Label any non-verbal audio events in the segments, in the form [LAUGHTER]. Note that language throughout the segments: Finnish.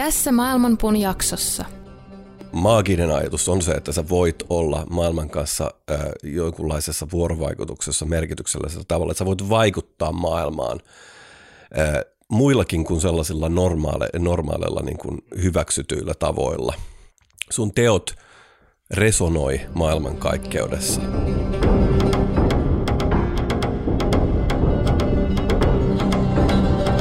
Tässä Maailmanpuun jaksossa. Maaginen ajatus on se, että sä voit olla maailman kanssa äh, jonkunlaisessa vuorovaikutuksessa merkityksellisellä tavalla, että sä voit vaikuttaa maailmaan äh, muillakin kuin sellaisilla normaale, normaaleilla niin kuin hyväksytyillä tavoilla. Sun teot resonoi maailmankaikkeudessa.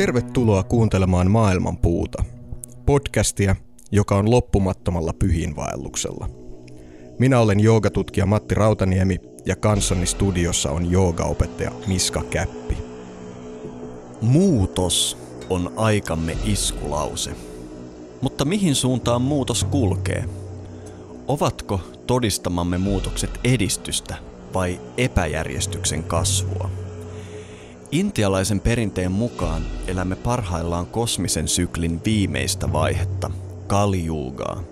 Tervetuloa kuuntelemaan Maailmanpuuta, podcastia, joka on loppumattomalla pyhiinvaelluksella. Minä olen joogatutkija Matti Rautaniemi ja kanssani studiossa on joogaopettaja Miska Käppi. Muutos on aikamme iskulause. Mutta mihin suuntaan muutos kulkee? Ovatko todistamamme muutokset edistystä vai epäjärjestyksen kasvua? Intialaisen perinteen mukaan elämme parhaillaan kosmisen syklin viimeistä vaihetta, Kalijugaa.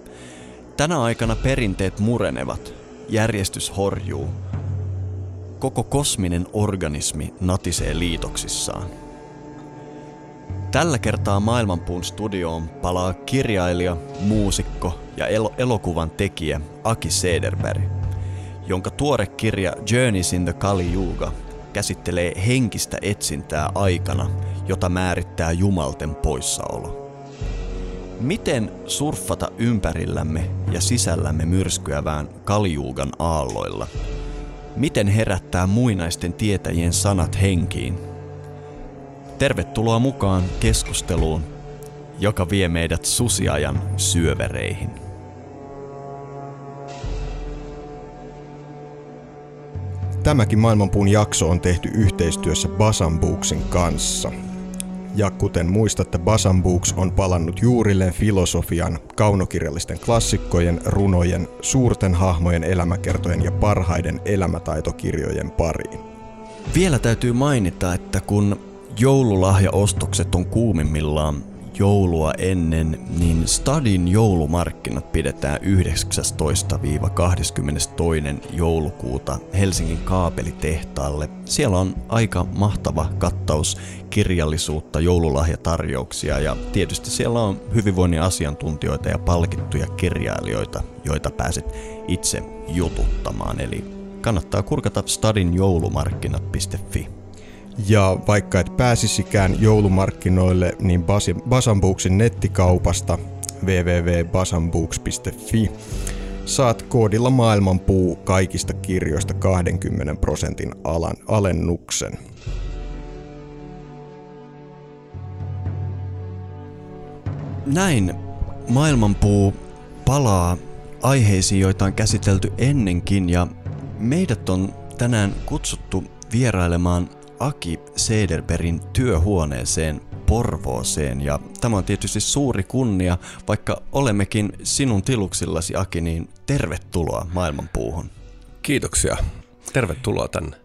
Tänä aikana perinteet murenevat, järjestys horjuu, koko kosminen organismi natisee liitoksissaan. Tällä kertaa Maailmanpuun studioon palaa kirjailija, muusikko ja el- elokuvan tekijä Aki Sederberg, jonka tuore kirja Journeys in the Kali Yuga käsittelee henkistä etsintää aikana, jota määrittää jumalten poissaolo. Miten surffata ympärillämme ja sisällämme myrskyävään kaljuugan aalloilla? Miten herättää muinaisten tietäjien sanat henkiin? Tervetuloa mukaan keskusteluun, joka vie meidät susiajan syövereihin. Tämäkin Maailmanpuun jakso on tehty yhteistyössä Basambuuksin kanssa. Ja kuten muistatte, Basambuuks on palannut juurilleen filosofian, kaunokirjallisten klassikkojen, runojen, suurten hahmojen elämäkertojen ja parhaiden elämätaitokirjojen pariin. Vielä täytyy mainita, että kun joululahjaostokset on kuumimmillaan joulua ennen, niin Stadin joulumarkkinat pidetään 19-22. joulukuuta Helsingin kaapelitehtaalle. Siellä on aika mahtava kattaus kirjallisuutta, joululahjatarjouksia ja tietysti siellä on hyvinvoinnin asiantuntijoita ja palkittuja kirjailijoita, joita pääset itse jututtamaan. Eli kannattaa kurkata stadin joulumarkkinat.fi. Ja vaikka et pääsisikään joulumarkkinoille, niin Basambuuksin nettikaupasta www.basambuuks.fi saat koodilla maailmanpuu kaikista kirjoista 20 prosentin alan alennuksen. Näin maailmanpuu palaa aiheisiin, joita on käsitelty ennenkin ja meidät on tänään kutsuttu vierailemaan Aki Sederbergin työhuoneeseen Porvooseen ja tämä on tietysti suuri kunnia, vaikka olemmekin sinun tiluksillasi Aki, niin tervetuloa maailmanpuuhun. Kiitoksia. Tervetuloa tänne.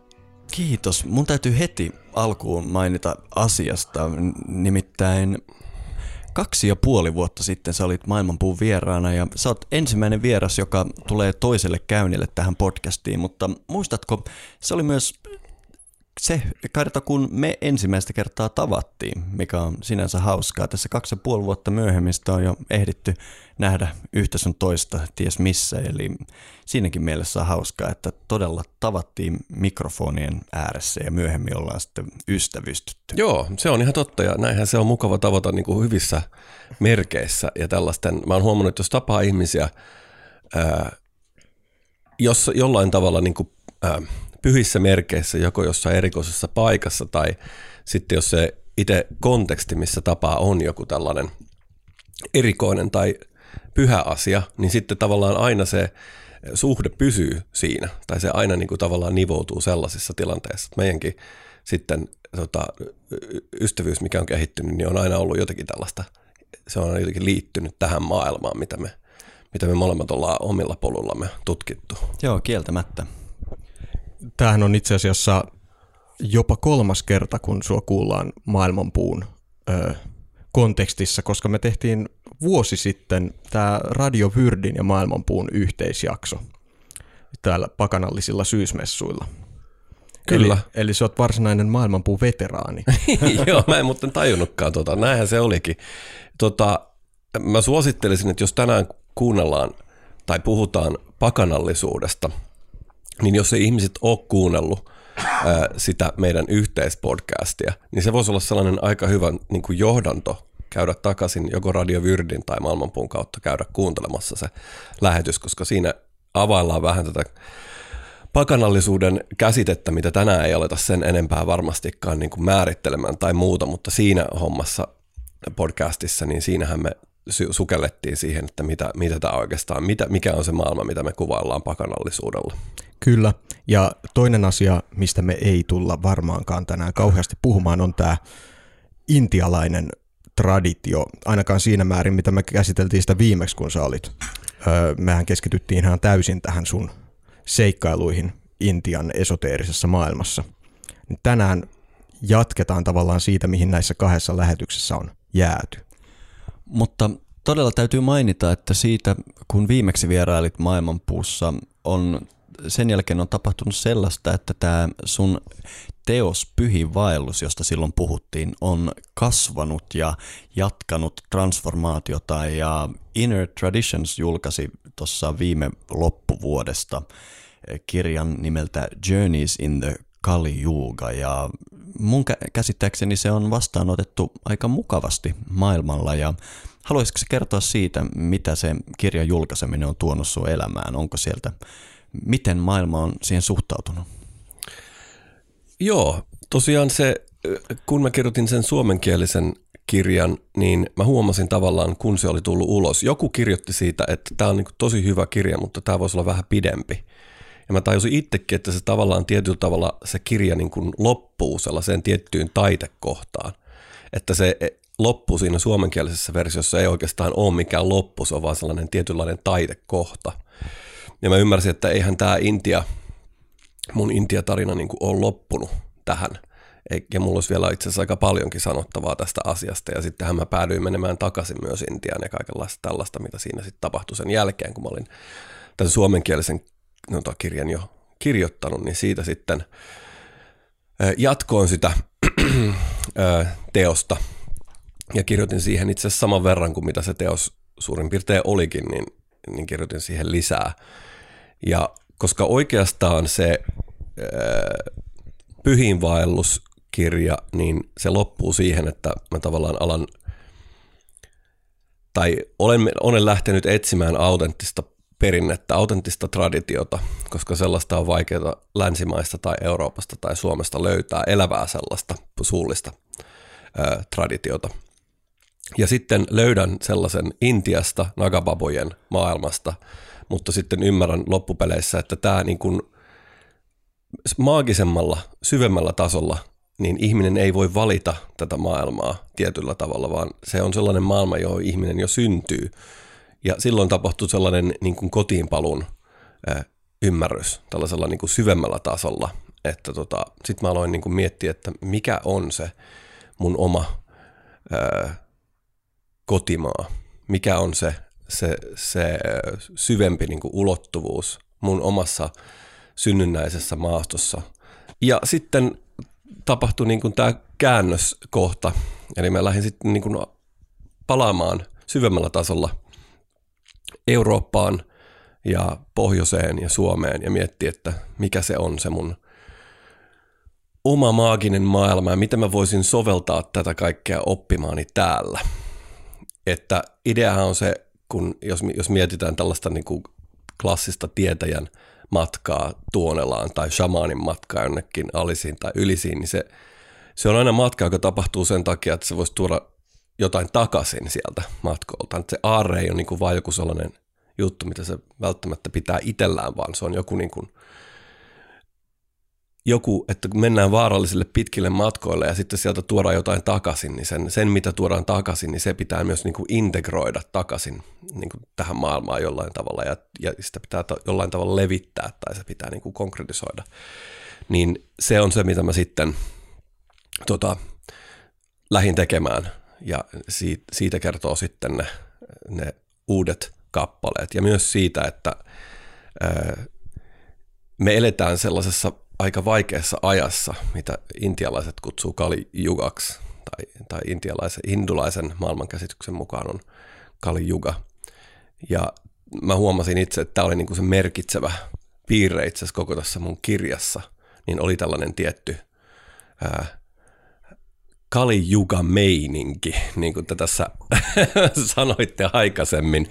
Kiitos. Mun täytyy heti alkuun mainita asiasta, nimittäin kaksi ja puoli vuotta sitten sä olit maailmanpuun vieraana ja sä oot ensimmäinen vieras, joka tulee toiselle käynnille tähän podcastiin, mutta muistatko, se oli myös se kerta, kun me ensimmäistä kertaa tavattiin, mikä on sinänsä hauskaa. Tässä kaksi ja puoli vuotta myöhemmin sitä on jo ehditty nähdä yhtä sun toista ties missä. Eli siinäkin mielessä on hauskaa, että todella tavattiin mikrofonien ääressä ja myöhemmin ollaan sitten ystävystytty. Joo, se on ihan totta ja näinhän se on mukava tavata niin kuin hyvissä merkeissä ja tällaisten. Mä oon huomannut, että jos tapaa ihmisiä, ää, jos jollain tavalla niin kuin, ää, pyhissä merkeissä, joko jossain erikoisessa paikassa tai sitten jos se itse konteksti, missä tapaa on joku tällainen erikoinen tai pyhä asia, niin sitten tavallaan aina se suhde pysyy siinä, tai se aina niin kuin tavallaan nivoutuu sellaisissa tilanteissa. Meidänkin sitten tota, ystävyys, mikä on kehittynyt, niin on aina ollut jotenkin tällaista, se on jotenkin liittynyt tähän maailmaan, mitä me, mitä me molemmat ollaan omilla polullamme tutkittu. Joo, kieltämättä. Tämähän on itse asiassa jopa kolmas kerta, kun sua kuullaan maailmanpuun ö, kontekstissa, koska me tehtiin vuosi sitten tämä Radio Vyrdin ja maailmanpuun yhteisjakso täällä pakanallisilla syysmessuilla. Kyllä. Eli, eli sä oot varsinainen maailmanpuun veteraani. [LAUGHS] Joo, mä en muuten tajunnutkaan tota. Näinhän se olikin. Tota, mä suosittelisin, että jos tänään kuunnellaan tai puhutaan pakanallisuudesta, niin jos ei ihmiset ole kuunnellut ää, sitä meidän yhteispodcastia, niin se voisi olla sellainen aika hyvä niin kuin johdanto käydä takaisin joko Radio Vyrdin tai Maailmanpuun kautta käydä kuuntelemassa se lähetys, koska siinä availlaan vähän tätä pakanallisuuden käsitettä, mitä tänään ei aleta sen enempää varmastikaan niin kuin määrittelemään tai muuta, mutta siinä hommassa podcastissa, niin siinähän me sukellettiin siihen, että mitä, mitä tämä oikeastaan, mitä, mikä on se maailma, mitä me kuvaillaan pakanallisuudella. Kyllä, ja toinen asia, mistä me ei tulla varmaankaan tänään kauheasti puhumaan, on tämä intialainen traditio, ainakaan siinä määrin, mitä me käsiteltiin sitä viimeksi, kun sä olit. Öö, mehän keskityttiin ihan täysin tähän sun seikkailuihin Intian esoteerisessa maailmassa. Tänään jatketaan tavallaan siitä, mihin näissä kahdessa lähetyksessä on jääty. Mutta todella täytyy mainita, että siitä kun viimeksi vierailit maailmanpuussa, on sen jälkeen on tapahtunut sellaista, että tämä sun teos Pyhin vaellus, josta silloin puhuttiin, on kasvanut ja jatkanut transformaatiota ja Inner Traditions julkaisi tuossa viime loppuvuodesta kirjan nimeltä Journeys in the Kali Yuga ja mun käsittääkseni se on vastaanotettu aika mukavasti maailmalla ja haluaisitko kertoa siitä, mitä se kirjan julkaiseminen on tuonut sun elämään? Onko sieltä, miten maailma on siihen suhtautunut? Joo, tosiaan se, kun mä kirjoitin sen suomenkielisen kirjan, niin mä huomasin tavallaan, kun se oli tullut ulos. Joku kirjoitti siitä, että tämä on niin tosi hyvä kirja, mutta tämä voisi olla vähän pidempi. Mä tajusin itsekin, että se tavallaan tietyllä tavalla se kirja niin kuin loppuu sellaiseen tiettyyn taitekohtaan. Että se loppu siinä suomenkielisessä versiossa ei oikeastaan ole mikään loppu, se on vaan sellainen tietynlainen taitekohta. Ja mä ymmärsin, että eihän tämä Intia, mun Intia-tarina niin kuin ole loppunut tähän. Ja mulla olisi vielä itse asiassa aika paljonkin sanottavaa tästä asiasta. Ja sittenhän mä päädyin menemään takaisin myös Intiaan ja kaikenlaista tällaista, mitä siinä sitten tapahtui sen jälkeen, kun mä olin tämän suomenkielisen no, kirjan jo kirjoittanut, niin siitä sitten jatkoin sitä [CLEARS THROAT] teosta ja kirjoitin siihen itse asiassa saman verran kuin mitä se teos suurin piirtein olikin, niin, niin kirjoitin siihen lisää. Ja koska oikeastaan se pyhiinvaelluskirja, niin se loppuu siihen, että mä tavallaan alan tai olen, olen lähtenyt etsimään autenttista perinnettä, autenttista traditiota, koska sellaista on vaikeaa länsimaista tai Euroopasta tai Suomesta löytää elävää sellaista suullista ää, traditiota. Ja sitten löydän sellaisen Intiasta, Nagababojen maailmasta, mutta sitten ymmärrän loppupeleissä, että tämä niin kuin maagisemmalla, syvemmällä tasolla, niin ihminen ei voi valita tätä maailmaa tietyllä tavalla, vaan se on sellainen maailma, johon ihminen jo syntyy – ja silloin tapahtui sellainen niin kuin kotiinpalun ymmärrys tällaisella niin kuin syvemmällä tasolla, että tota, sitten mä aloin niin kuin miettiä, että mikä on se mun oma äh, kotimaa, mikä on se, se, se syvempi niin kuin ulottuvuus mun omassa synnynnäisessä maastossa. Ja sitten tapahtui niin kuin tämä käännöskohta, eli mä lähdin sitten niin kuin palaamaan syvemmällä tasolla Eurooppaan ja pohjoiseen ja Suomeen ja miettiä, että mikä se on se mun oma maaginen maailma ja miten mä voisin soveltaa tätä kaikkea oppimaani täällä. Että ideahan on se, kun jos, jos mietitään tällaista niin kuin klassista tietäjän matkaa Tuonelaan tai shamaanin matkaa jonnekin alisiin tai ylisiin, niin se, se on aina matka, joka tapahtuu sen takia, että se voisi tuoda jotain takaisin sieltä matkolta. Että se aarre ei ole niin kuin vain joku sellainen juttu, mitä se välttämättä pitää itsellään, vaan se on joku niin kuin – joku, että kun mennään vaarallisille pitkille matkoille ja sitten sieltä tuodaan jotain takaisin, niin sen, sen mitä tuodaan takaisin, niin se pitää myös niin kuin integroida takaisin niin kuin tähän maailmaan jollain tavalla ja, ja sitä pitää ta- jollain tavalla levittää tai se pitää niin kuin konkretisoida. Niin se on se, mitä mä sitten tota, lähin tekemään ja siitä, kertoo sitten ne, ne uudet kappaleet ja myös siitä, että me eletään sellaisessa aika vaikeassa ajassa, mitä intialaiset kutsuu Kali Jugaksi, tai, tai intialaisen, hindulaisen maailmankäsityksen mukaan on Kali Juga. Ja mä huomasin itse, että tämä oli niinku se merkitsevä piirre itse asiassa koko tässä mun kirjassa, niin oli tällainen tietty ää, Kali Juga meininki, niin kuin te tässä [LAUGHS] sanoitte aikaisemmin,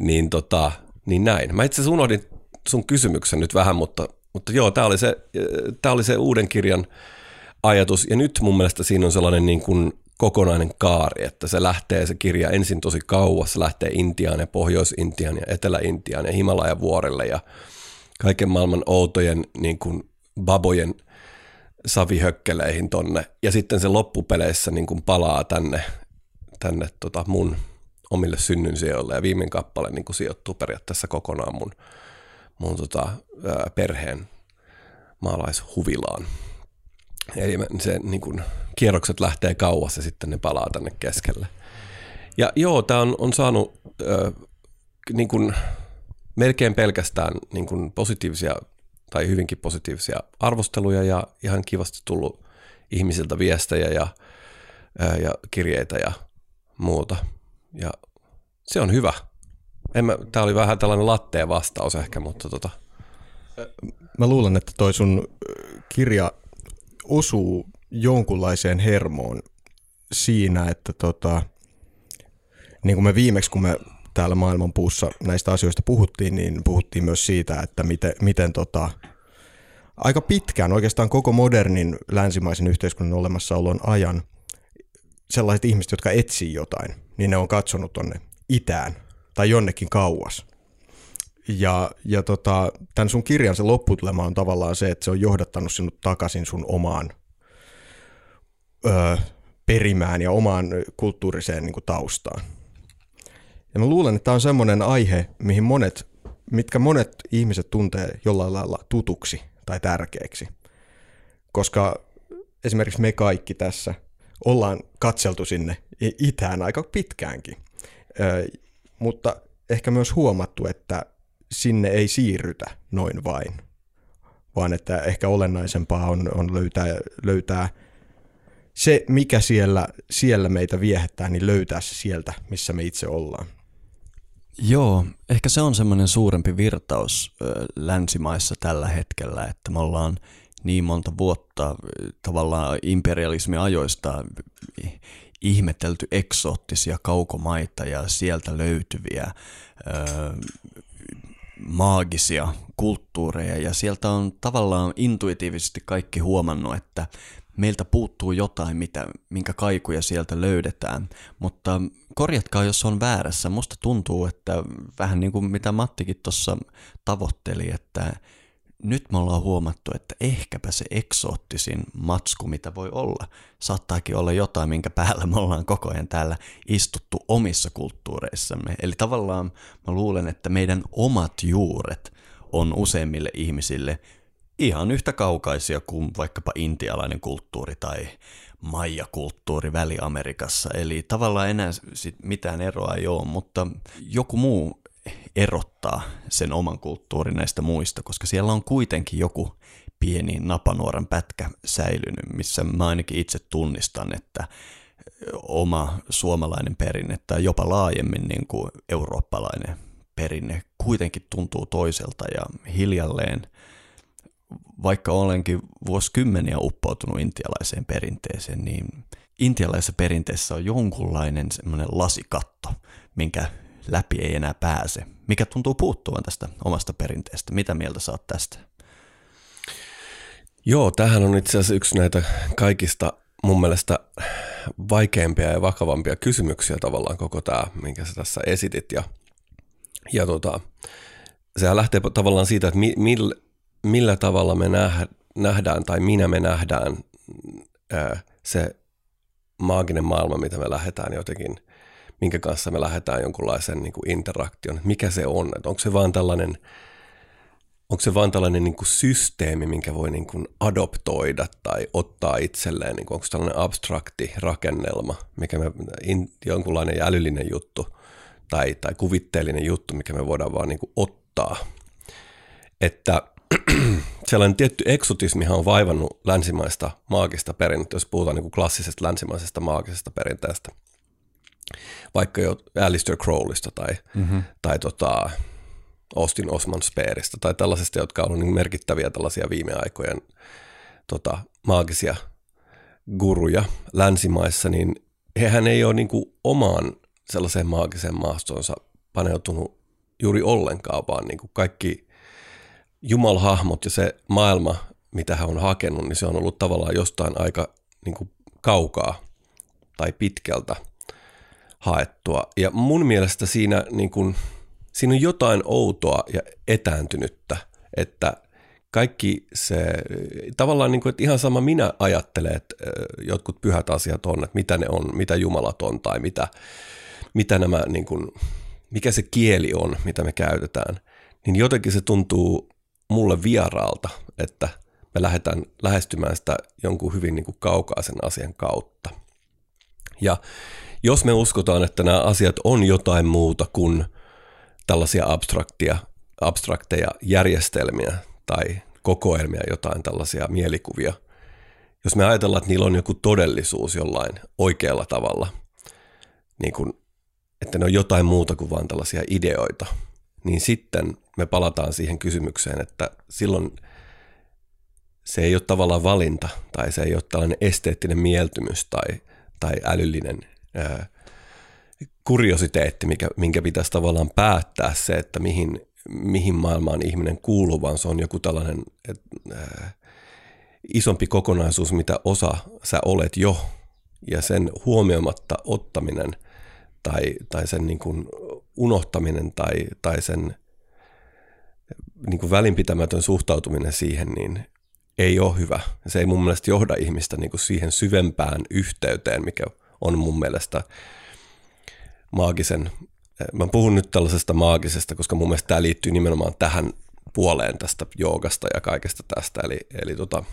niin, tota, niin näin. Mä itse asiassa unohdin sun kysymyksen nyt vähän, mutta mutta joo, tämä oli, se, tämä oli se uuden kirjan ajatus. Ja nyt mun mielestä siinä on sellainen niin kuin kokonainen kaari, että se lähtee se kirja ensin tosi kauas. Se lähtee Intiaan ja Pohjois-Intiaan ja Etelä-Intiaan ja Himalajan vuorelle ja kaiken maailman outojen niin kuin babojen savihökkeleihin tonne. Ja sitten se loppupeleissä niin kuin palaa tänne, tänne tota mun omille synnynsijoille ja viimein kappale niin kuin sijoittuu periaatteessa kokonaan mun mun tota, perheen maalaishuvilaan. Eli se niin kun, kierrokset lähtee kauas ja sitten ne palaa tänne keskelle. Ja joo, tämä on, on saanut äh, niin kun, melkein pelkästään niin kun positiivisia tai hyvinkin positiivisia arvosteluja ja ihan kivasti tullut ihmisiltä viestejä ja, ja kirjeitä ja muuta. Ja se on hyvä. Tämä oli vähän tällainen latteen vastaus ehkä, mutta tota. Mä luulen, että toi sun kirja osuu jonkunlaiseen hermoon siinä, että tota, niin kuin me viimeksi, kun me täällä maailmanpuussa näistä asioista puhuttiin, niin puhuttiin myös siitä, että miten, miten tota, aika pitkään, oikeastaan koko modernin länsimaisen yhteiskunnan olemassaolon ajan, sellaiset ihmiset, jotka etsii jotain, niin ne on katsonut tonne itään tai jonnekin kauas. Ja, ja tota, tämän sun kirjan se lopputulema on tavallaan se, että se on johdattanut sinut takaisin sun omaan öö, perimään ja omaan kulttuuriseen niin kuin, taustaan. Ja mä luulen, että tämä on semmoinen aihe, mihin monet, mitkä monet ihmiset tuntee jollain lailla tutuksi tai tärkeäksi. Koska esimerkiksi me kaikki tässä ollaan katseltu sinne itään aika pitkäänkin mutta ehkä myös huomattu, että sinne ei siirrytä noin vain, vaan että ehkä olennaisempaa on, on löytää, löytää se, mikä siellä, siellä meitä viehättää, niin löytää se sieltä, missä me itse ollaan. Joo, ehkä se on semmoinen suurempi virtaus länsimaissa tällä hetkellä, että me ollaan niin monta vuotta tavallaan imperialismiajoista ihmetelty eksoottisia kaukomaita ja sieltä löytyviä maagisia kulttuureja. Ja sieltä on tavallaan intuitiivisesti kaikki huomannut, että meiltä puuttuu jotain, mitä, minkä kaikuja sieltä löydetään, mutta korjatkaa, jos on väärässä. Musta tuntuu, että vähän niin kuin mitä Mattikin tuossa tavoitteli, että nyt me ollaan huomattu, että ehkäpä se eksoottisin matsku, mitä voi olla, saattaakin olla jotain, minkä päällä me ollaan koko ajan täällä istuttu omissa kulttuureissamme. Eli tavallaan mä luulen, että meidän omat juuret on useimmille ihmisille ihan yhtä kaukaisia kuin vaikkapa intialainen kulttuuri tai Maija-kulttuuri Väli-Amerikassa. Eli tavallaan enää sit mitään eroa ei ole, mutta joku muu erottaa sen oman kulttuurin näistä muista, koska siellä on kuitenkin joku pieni napanuoren pätkä säilynyt, missä mä ainakin itse tunnistan, että oma suomalainen perinne tai jopa laajemmin niin kuin eurooppalainen perinne kuitenkin tuntuu toiselta ja hiljalleen, vaikka olenkin vuosikymmeniä uppoutunut intialaiseen perinteeseen, niin intialaisessa perinteessä on jonkunlainen semmoinen lasikatto, minkä läpi ei enää pääse, mikä tuntuu puuttuvan tästä omasta perinteestä. Mitä mieltä saat tästä? Joo, tähän on itse asiassa yksi näitä kaikista mun mielestä vaikeimpia ja vakavampia kysymyksiä tavallaan koko tämä, minkä sä tässä esitit. Ja, ja tota, sehän lähtee tavallaan siitä, että mi, millä tavalla me nähdään tai minä me nähdään ää, se maaginen maailma, mitä me lähdetään jotenkin, minkä kanssa me lähdetään jonkunlaisen niin kuin interaktion. Mikä se on? Että onko se vaan tällainen, onko se vaan tällainen niin kuin systeemi, minkä voi niin kuin adoptoida tai ottaa itselleen? Niin kuin, onko se tällainen abstrakti rakennelma, mikä me, in, jonkunlainen älyllinen juttu tai, tai kuvitteellinen juttu, mikä me voidaan vaan niin kuin ottaa? Että sellainen tietty eksotismihan on vaivannut länsimaista maagista perinnettä, jos puhutaan niin kuin klassisesta länsimaisesta maagisesta perinteestä. Vaikka jo Alistair Crowleysta tai, mm-hmm. tai tota Austin Osman Speeristä tai tällaisista, jotka on niin merkittäviä tällaisia viime aikojen tota, maagisia guruja länsimaissa, niin hehän ei ole niin kuin omaan sellaiseen maagiseen maastonsa paneutunut juuri ollenkaan, vaan niin kuin kaikki jumalhahmot ja se maailma, mitä hän on hakenut, niin se on ollut tavallaan jostain aika niin kuin kaukaa tai pitkältä haettua. Ja mun mielestä siinä, niin kuin, siinä on jotain outoa ja etääntynyttä, että kaikki se, tavallaan niin kuin, että ihan sama minä ajattelen, että jotkut pyhät asiat on, että mitä ne on, mitä jumalat on tai mitä, mitä nämä, niin kuin, mikä se kieli on, mitä me käytetään, niin jotenkin se tuntuu mulle vieraalta, että me lähdetään lähestymään sitä jonkun hyvin niin kuin kaukaisen asian kautta. Ja jos me uskotaan, että nämä asiat on jotain muuta kuin tällaisia abstraktia, abstrakteja järjestelmiä tai kokoelmia, jotain tällaisia mielikuvia, jos me ajatellaan, että niillä on joku todellisuus jollain oikealla tavalla, niin kuin, että ne on jotain muuta kuin vain tällaisia ideoita, niin sitten me palataan siihen kysymykseen, että silloin se ei ole tavallaan valinta tai se ei ole tällainen esteettinen mieltymys tai, tai älyllinen ää, kuriositeetti, mikä, minkä pitäisi tavallaan päättää se, että mihin, mihin maailmaan ihminen kuuluu, vaan se on joku tällainen et, ää, isompi kokonaisuus, mitä osa sä olet jo, ja sen huomioimatta ottaminen tai, tai sen niin kuin unohtaminen tai, tai sen niin kuin välinpitämätön suhtautuminen siihen, niin ei ole hyvä. Se ei mun mielestä johda ihmistä niin kuin siihen syvempään yhteyteen, mikä on mun mielestä maagisen. Mä puhun nyt tällaisesta maagisesta, koska mun mielestä tämä liittyy nimenomaan tähän puoleen tästä joogasta ja kaikesta tästä, eli, eli tota,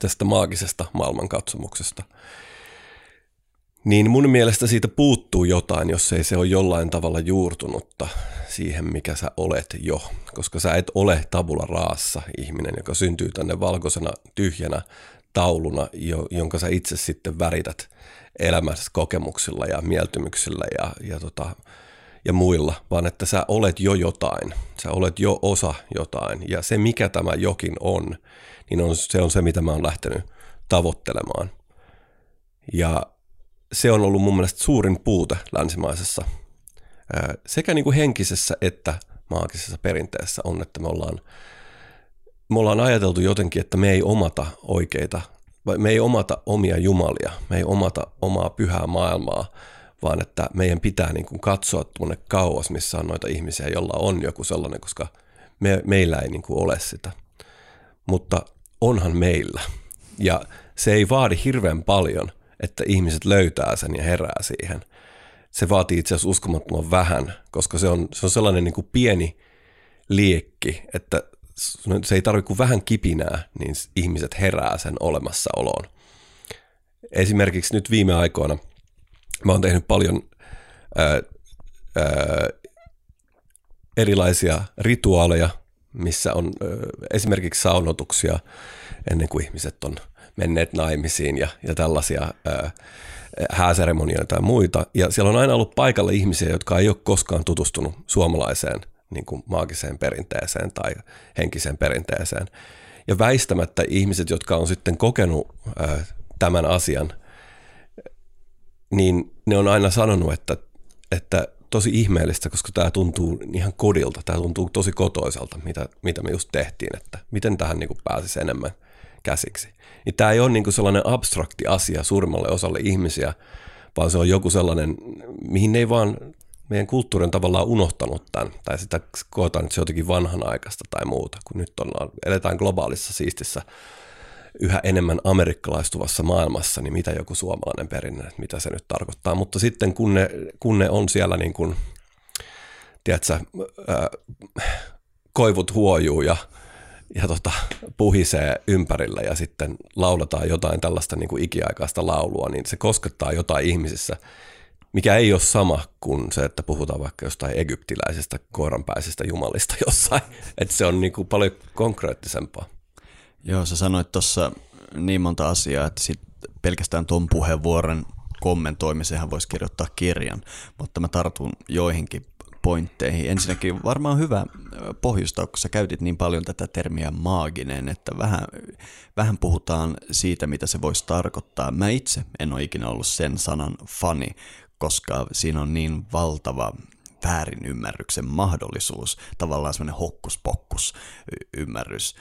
tästä maagisesta maailmankatsomuksesta – niin mun mielestä siitä puuttuu jotain, jos ei se ole jollain tavalla juurtunutta siihen, mikä sä olet jo. Koska sä et ole tabula raassa ihminen, joka syntyy tänne valkoisena tyhjänä tauluna, jonka sä itse sitten värität elämässä kokemuksilla ja mieltymyksillä ja, ja, tota, ja muilla, vaan että sä olet jo jotain. Sä olet jo osa jotain. Ja se, mikä tämä jokin on, niin on, se on se, mitä mä oon lähtenyt tavoittelemaan. Ja se on ollut mun mielestä suurin puute länsimaisessa sekä niin kuin henkisessä että maagisessa perinteessä on, että me ollaan, me ollaan ajateltu jotenkin, että me ei omata oikeita, me ei omata omia jumalia, me ei omata omaa pyhää maailmaa, vaan että meidän pitää niin kuin katsoa tuonne kauas, missä on noita ihmisiä, joilla on joku sellainen, koska me, meillä ei niin kuin ole sitä. Mutta onhan meillä. Ja se ei vaadi hirveän paljon, että ihmiset löytää sen ja herää siihen. Se vaatii itse asiassa uskomattoman vähän, koska se on, se on sellainen niin kuin pieni liekki, että se ei tarvitse kuin vähän kipinää, niin ihmiset herää sen olemassaoloon. Esimerkiksi nyt viime aikoina mä oon tehnyt paljon ää, ää, erilaisia rituaaleja missä on esimerkiksi saunotuksia ennen kuin ihmiset on menneet naimisiin ja, ja tällaisia hääseremonioita ja muita. Ja siellä on aina ollut paikalla ihmisiä, jotka ei ole koskaan tutustunut suomalaiseen niin kuin maagiseen perinteeseen tai henkiseen perinteeseen. Ja väistämättä ihmiset, jotka on sitten kokenut ää, tämän asian, niin ne on aina sanonut, että, että tosi ihmeellistä, koska tämä tuntuu ihan kodilta, tämä tuntuu tosi kotoiselta, mitä, mitä me just tehtiin, että miten tähän niin kuin pääsisi enemmän käsiksi. Niin tämä ei ole niin kuin sellainen abstrakti asia suurimmalle osalle ihmisiä, vaan se on joku sellainen, mihin ei vaan meidän kulttuuri on tavallaan unohtanut tämän, tai sitä koetaan, että se jotenkin vanhanaikaista tai muuta, kun nyt ollaan, eletään globaalissa siistissä yhä enemmän amerikkalaistuvassa maailmassa, niin mitä joku suomalainen perinne, että mitä se nyt tarkoittaa. Mutta sitten kun ne, kun ne on siellä niin kuin, tiedätkö, ää, koivut huojuu ja, ja tota, puhisee ympärillä ja sitten lauletaan jotain tällaista niin kuin ikiaikaista laulua, niin se koskettaa jotain ihmisissä, mikä ei ole sama kuin se, että puhutaan vaikka jostain egyptiläisestä koiranpäisestä jumalista [LAUGHS] jossain. Että se on niin kuin paljon konkreettisempaa. Joo, sä sanoit tuossa niin monta asiaa, että sit pelkästään tuon puheenvuoron kommentoimiseen voisi kirjoittaa kirjan, mutta mä tartun joihinkin pointteihin. Ensinnäkin varmaan hyvä pohjustaa, kun sä käytit niin paljon tätä termiä maaginen, että vähän, vähän puhutaan siitä, mitä se voisi tarkoittaa. Mä itse en ole ikinä ollut sen sanan fani, koska siinä on niin valtava väärinymmärryksen mahdollisuus, tavallaan semmoinen hokkuspokkus ymmärrys.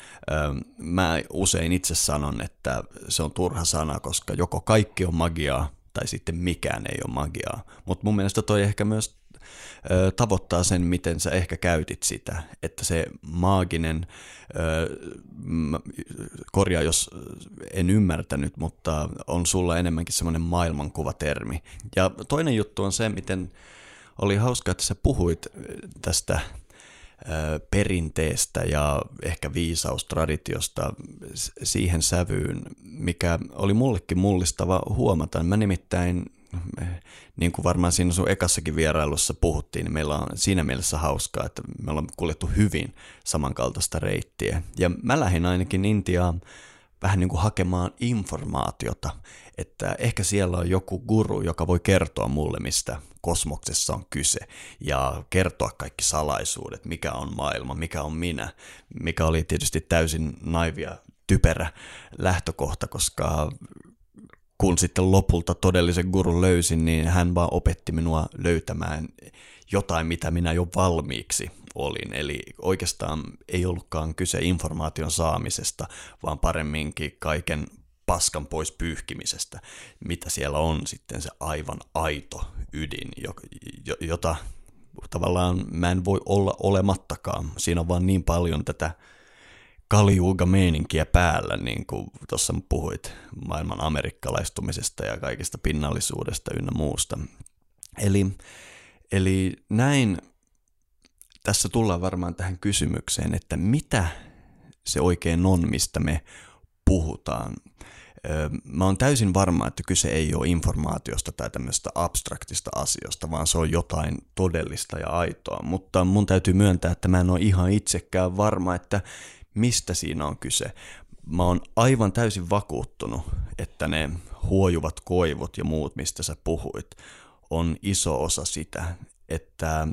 Mä usein itse sanon, että se on turha sana, koska joko kaikki on magiaa tai sitten mikään ei ole magiaa. Mutta mun mielestä toi ehkä myös tavoittaa sen, miten sä ehkä käytit sitä, että se maaginen, korjaa jos en ymmärtänyt, mutta on sulla enemmänkin semmoinen maailmankuvatermi. Ja toinen juttu on se, miten oli hauska, että sä puhuit tästä perinteestä ja ehkä viisaustraditiosta siihen sävyyn, mikä oli mullekin mullistava huomata. Mä nimittäin, niin kuin varmaan siinä sun ekassakin vierailussa puhuttiin, niin meillä on siinä mielessä hauskaa, että me ollaan kuljettu hyvin samankaltaista reittiä. Ja mä lähdin ainakin Intiaan vähän niin kuin hakemaan informaatiota, että ehkä siellä on joku guru, joka voi kertoa mulle, mistä kosmoksessa on kyse ja kertoa kaikki salaisuudet, mikä on maailma, mikä on minä, mikä oli tietysti täysin naivia, typerä lähtökohta, koska kun sitten lopulta todellisen gurun löysin, niin hän vaan opetti minua löytämään jotain, mitä minä jo valmiiksi olin. Eli oikeastaan ei ollutkaan kyse informaation saamisesta, vaan paremminkin kaiken paskan pois pyyhkimisestä, mitä siellä on sitten se aivan aito ydin, jota tavallaan mä en voi olla olemattakaan. Siinä on vaan niin paljon tätä kaliuga-meininkiä päällä, niin kuin tuossa puhuit maailman amerikkalaistumisesta ja kaikista pinnallisuudesta ynnä muusta. Eli, eli näin tässä tullaan varmaan tähän kysymykseen, että mitä se oikein on, mistä me puhutaan. Mä oon täysin varma, että kyse ei ole informaatiosta tai tämmöistä abstraktista asioista, vaan se on jotain todellista ja aitoa. Mutta mun täytyy myöntää, että mä en ole ihan itsekään varma, että mistä siinä on kyse. Mä oon aivan täysin vakuuttunut, että ne huojuvat koivut ja muut, mistä sä puhuit, on iso osa sitä, että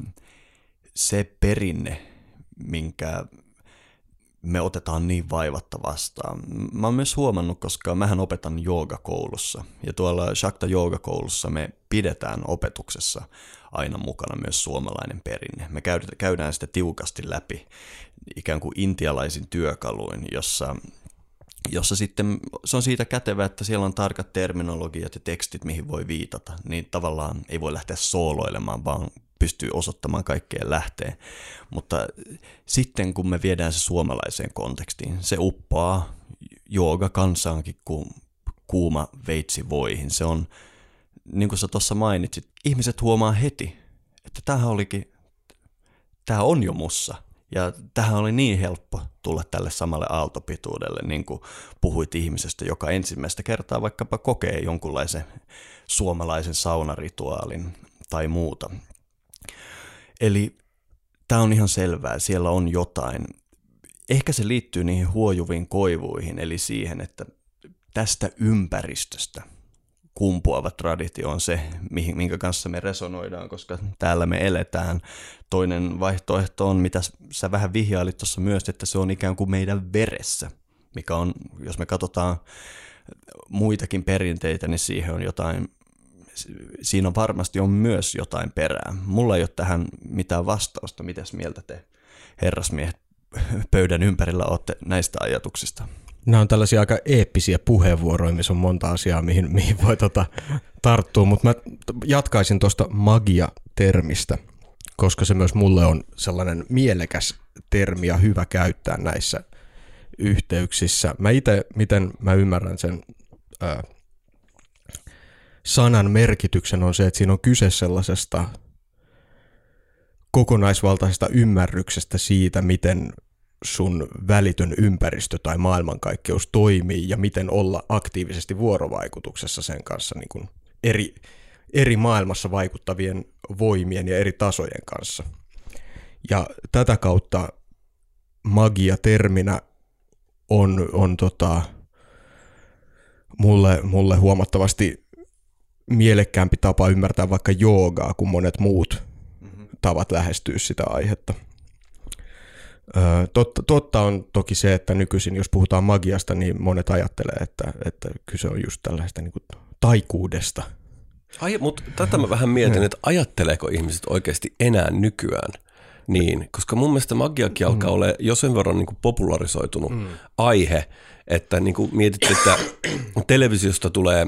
se perinne, minkä me otetaan niin vaivatta vastaan. Mä oon myös huomannut, koska mähän opetan joogakoulussa, ja tuolla Shakta joogakoulussa me pidetään opetuksessa aina mukana myös suomalainen perinne. Me käydään sitä tiukasti läpi ikään kuin intialaisin työkaluin, jossa jossa sitten se on siitä kätevä, että siellä on tarkat terminologiat ja tekstit, mihin voi viitata, niin tavallaan ei voi lähteä sooloilemaan, vaan pystyy osoittamaan kaikkeen lähteen. Mutta sitten kun me viedään se suomalaiseen kontekstiin, se uppaa jooga kansaankin kuin kuuma veitsi voihin. Se on, niin kuin sä tuossa mainitsit, ihmiset huomaa heti, että tämähän olikin, tämä on jo mussa. Ja tähän oli niin helppo tulla tälle samalle aaltopituudelle, niin kuin puhuit ihmisestä, joka ensimmäistä kertaa vaikkapa kokee jonkunlaisen suomalaisen saunarituaalin tai muuta. Eli tämä on ihan selvää, siellä on jotain. ehkä se liittyy niihin huojuviin koivuihin, eli siihen, että tästä ympäristöstä kumpuava traditio on se, minkä kanssa me resonoidaan, koska täällä me eletään. Toinen vaihtoehto on, mitä sä vähän vihjailit tuossa myös, että se on ikään kuin meidän veressä, mikä on, jos me katsotaan muitakin perinteitä, niin siihen on jotain, siinä varmasti on myös jotain perää. Mulla ei ole tähän mitään vastausta, mitäs mieltä te herrasmiehet pöydän ympärillä olette näistä ajatuksista? Nämä on tällaisia aika eeppisiä puheenvuoroja, missä on monta asiaa, mihin, mihin voi tota, tarttua, mutta mä jatkaisin tuosta magia-termistä, koska se myös mulle on sellainen mielekäs termi ja hyvä käyttää näissä yhteyksissä. Mä itse, miten mä ymmärrän sen ää, sanan merkityksen on se, että siinä on kyse sellaisesta kokonaisvaltaisesta ymmärryksestä siitä, miten sun välitön ympäristö tai maailmankaikkeus toimii ja miten olla aktiivisesti vuorovaikutuksessa sen kanssa niin kuin eri, eri maailmassa vaikuttavien voimien ja eri tasojen kanssa. Ja tätä kautta magia terminä on, on tota, mulle, mulle huomattavasti mielekkäämpi tapa ymmärtää vaikka joogaa kuin monet muut mm-hmm. tavat lähestyä sitä aihetta. Totta, totta on toki se, että nykyisin, jos puhutaan magiasta, niin monet ajattelee, että, että kyse on just tällaista niin kuin taikuudesta. Ai, mutta tätä mä vähän mietin, että ajatteleeko ihmiset oikeasti enää nykyään niin, koska mun mielestä magiakin alkaa mm. olla jo sen verran niin kuin popularisoitunut mm. aihe, että niin kuin mietit, että televisiosta tulee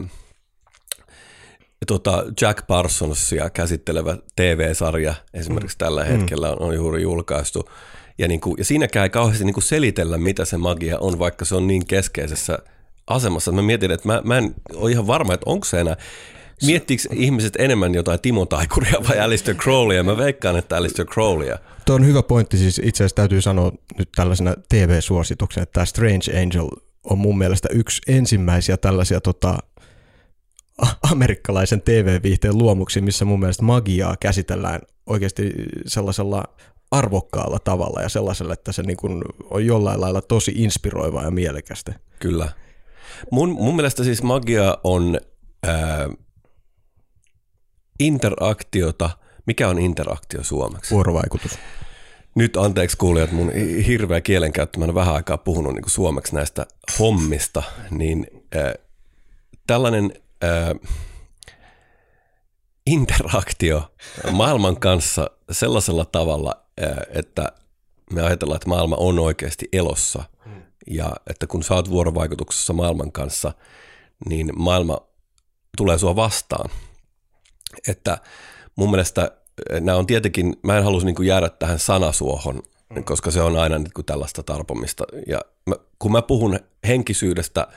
tota Jack Parsonsia käsittelevä TV-sarja esimerkiksi mm. tällä hetkellä on, on juuri julkaistu. Ja, niin kuin, ja siinäkään ei kauheasti niin kuin selitellä, mitä se magia on, vaikka se on niin keskeisessä asemassa. Mä mietin, että mä, mä en ole ihan varma, että onko se enää. Miettiikö ihmiset enemmän jotain Timo Taikuria vai Alistair Crowleya? Mä veikkaan, että Alistair Crowleya. Tuo on hyvä pointti. Siis itse asiassa täytyy sanoa nyt tällaisena TV-suosituksena, että tämä Strange Angel on mun mielestä yksi ensimmäisiä tällaisia tota, amerikkalaisen TV-viihteen luomuksia, missä mun mielestä magiaa käsitellään oikeasti sellaisella arvokkaalla tavalla ja sellaisella, että se niin kuin on jollain lailla tosi inspiroivaa ja mielekästä. Kyllä. Mun, mun mielestä siis magia on ää, interaktiota. Mikä on interaktio suomeksi? Vuorovaikutus. Nyt anteeksi kuulijat, mun hirveä kielenkäyttö, mä olen vähän aikaa puhunut niin suomeksi näistä hommista, niin ää, tällainen ää, interaktio maailman kanssa sellaisella tavalla, että me ajatellaan, että maailma on oikeasti elossa ja että kun oot vuorovaikutuksessa maailman kanssa, niin maailma tulee sua vastaan. Että mun mielestä nämä on tietenkin, mä en halusi niin jäädä tähän sanasuohon, koska se on aina niin tällaista tarpomista. Ja mä, kun mä puhun henkisyydestä,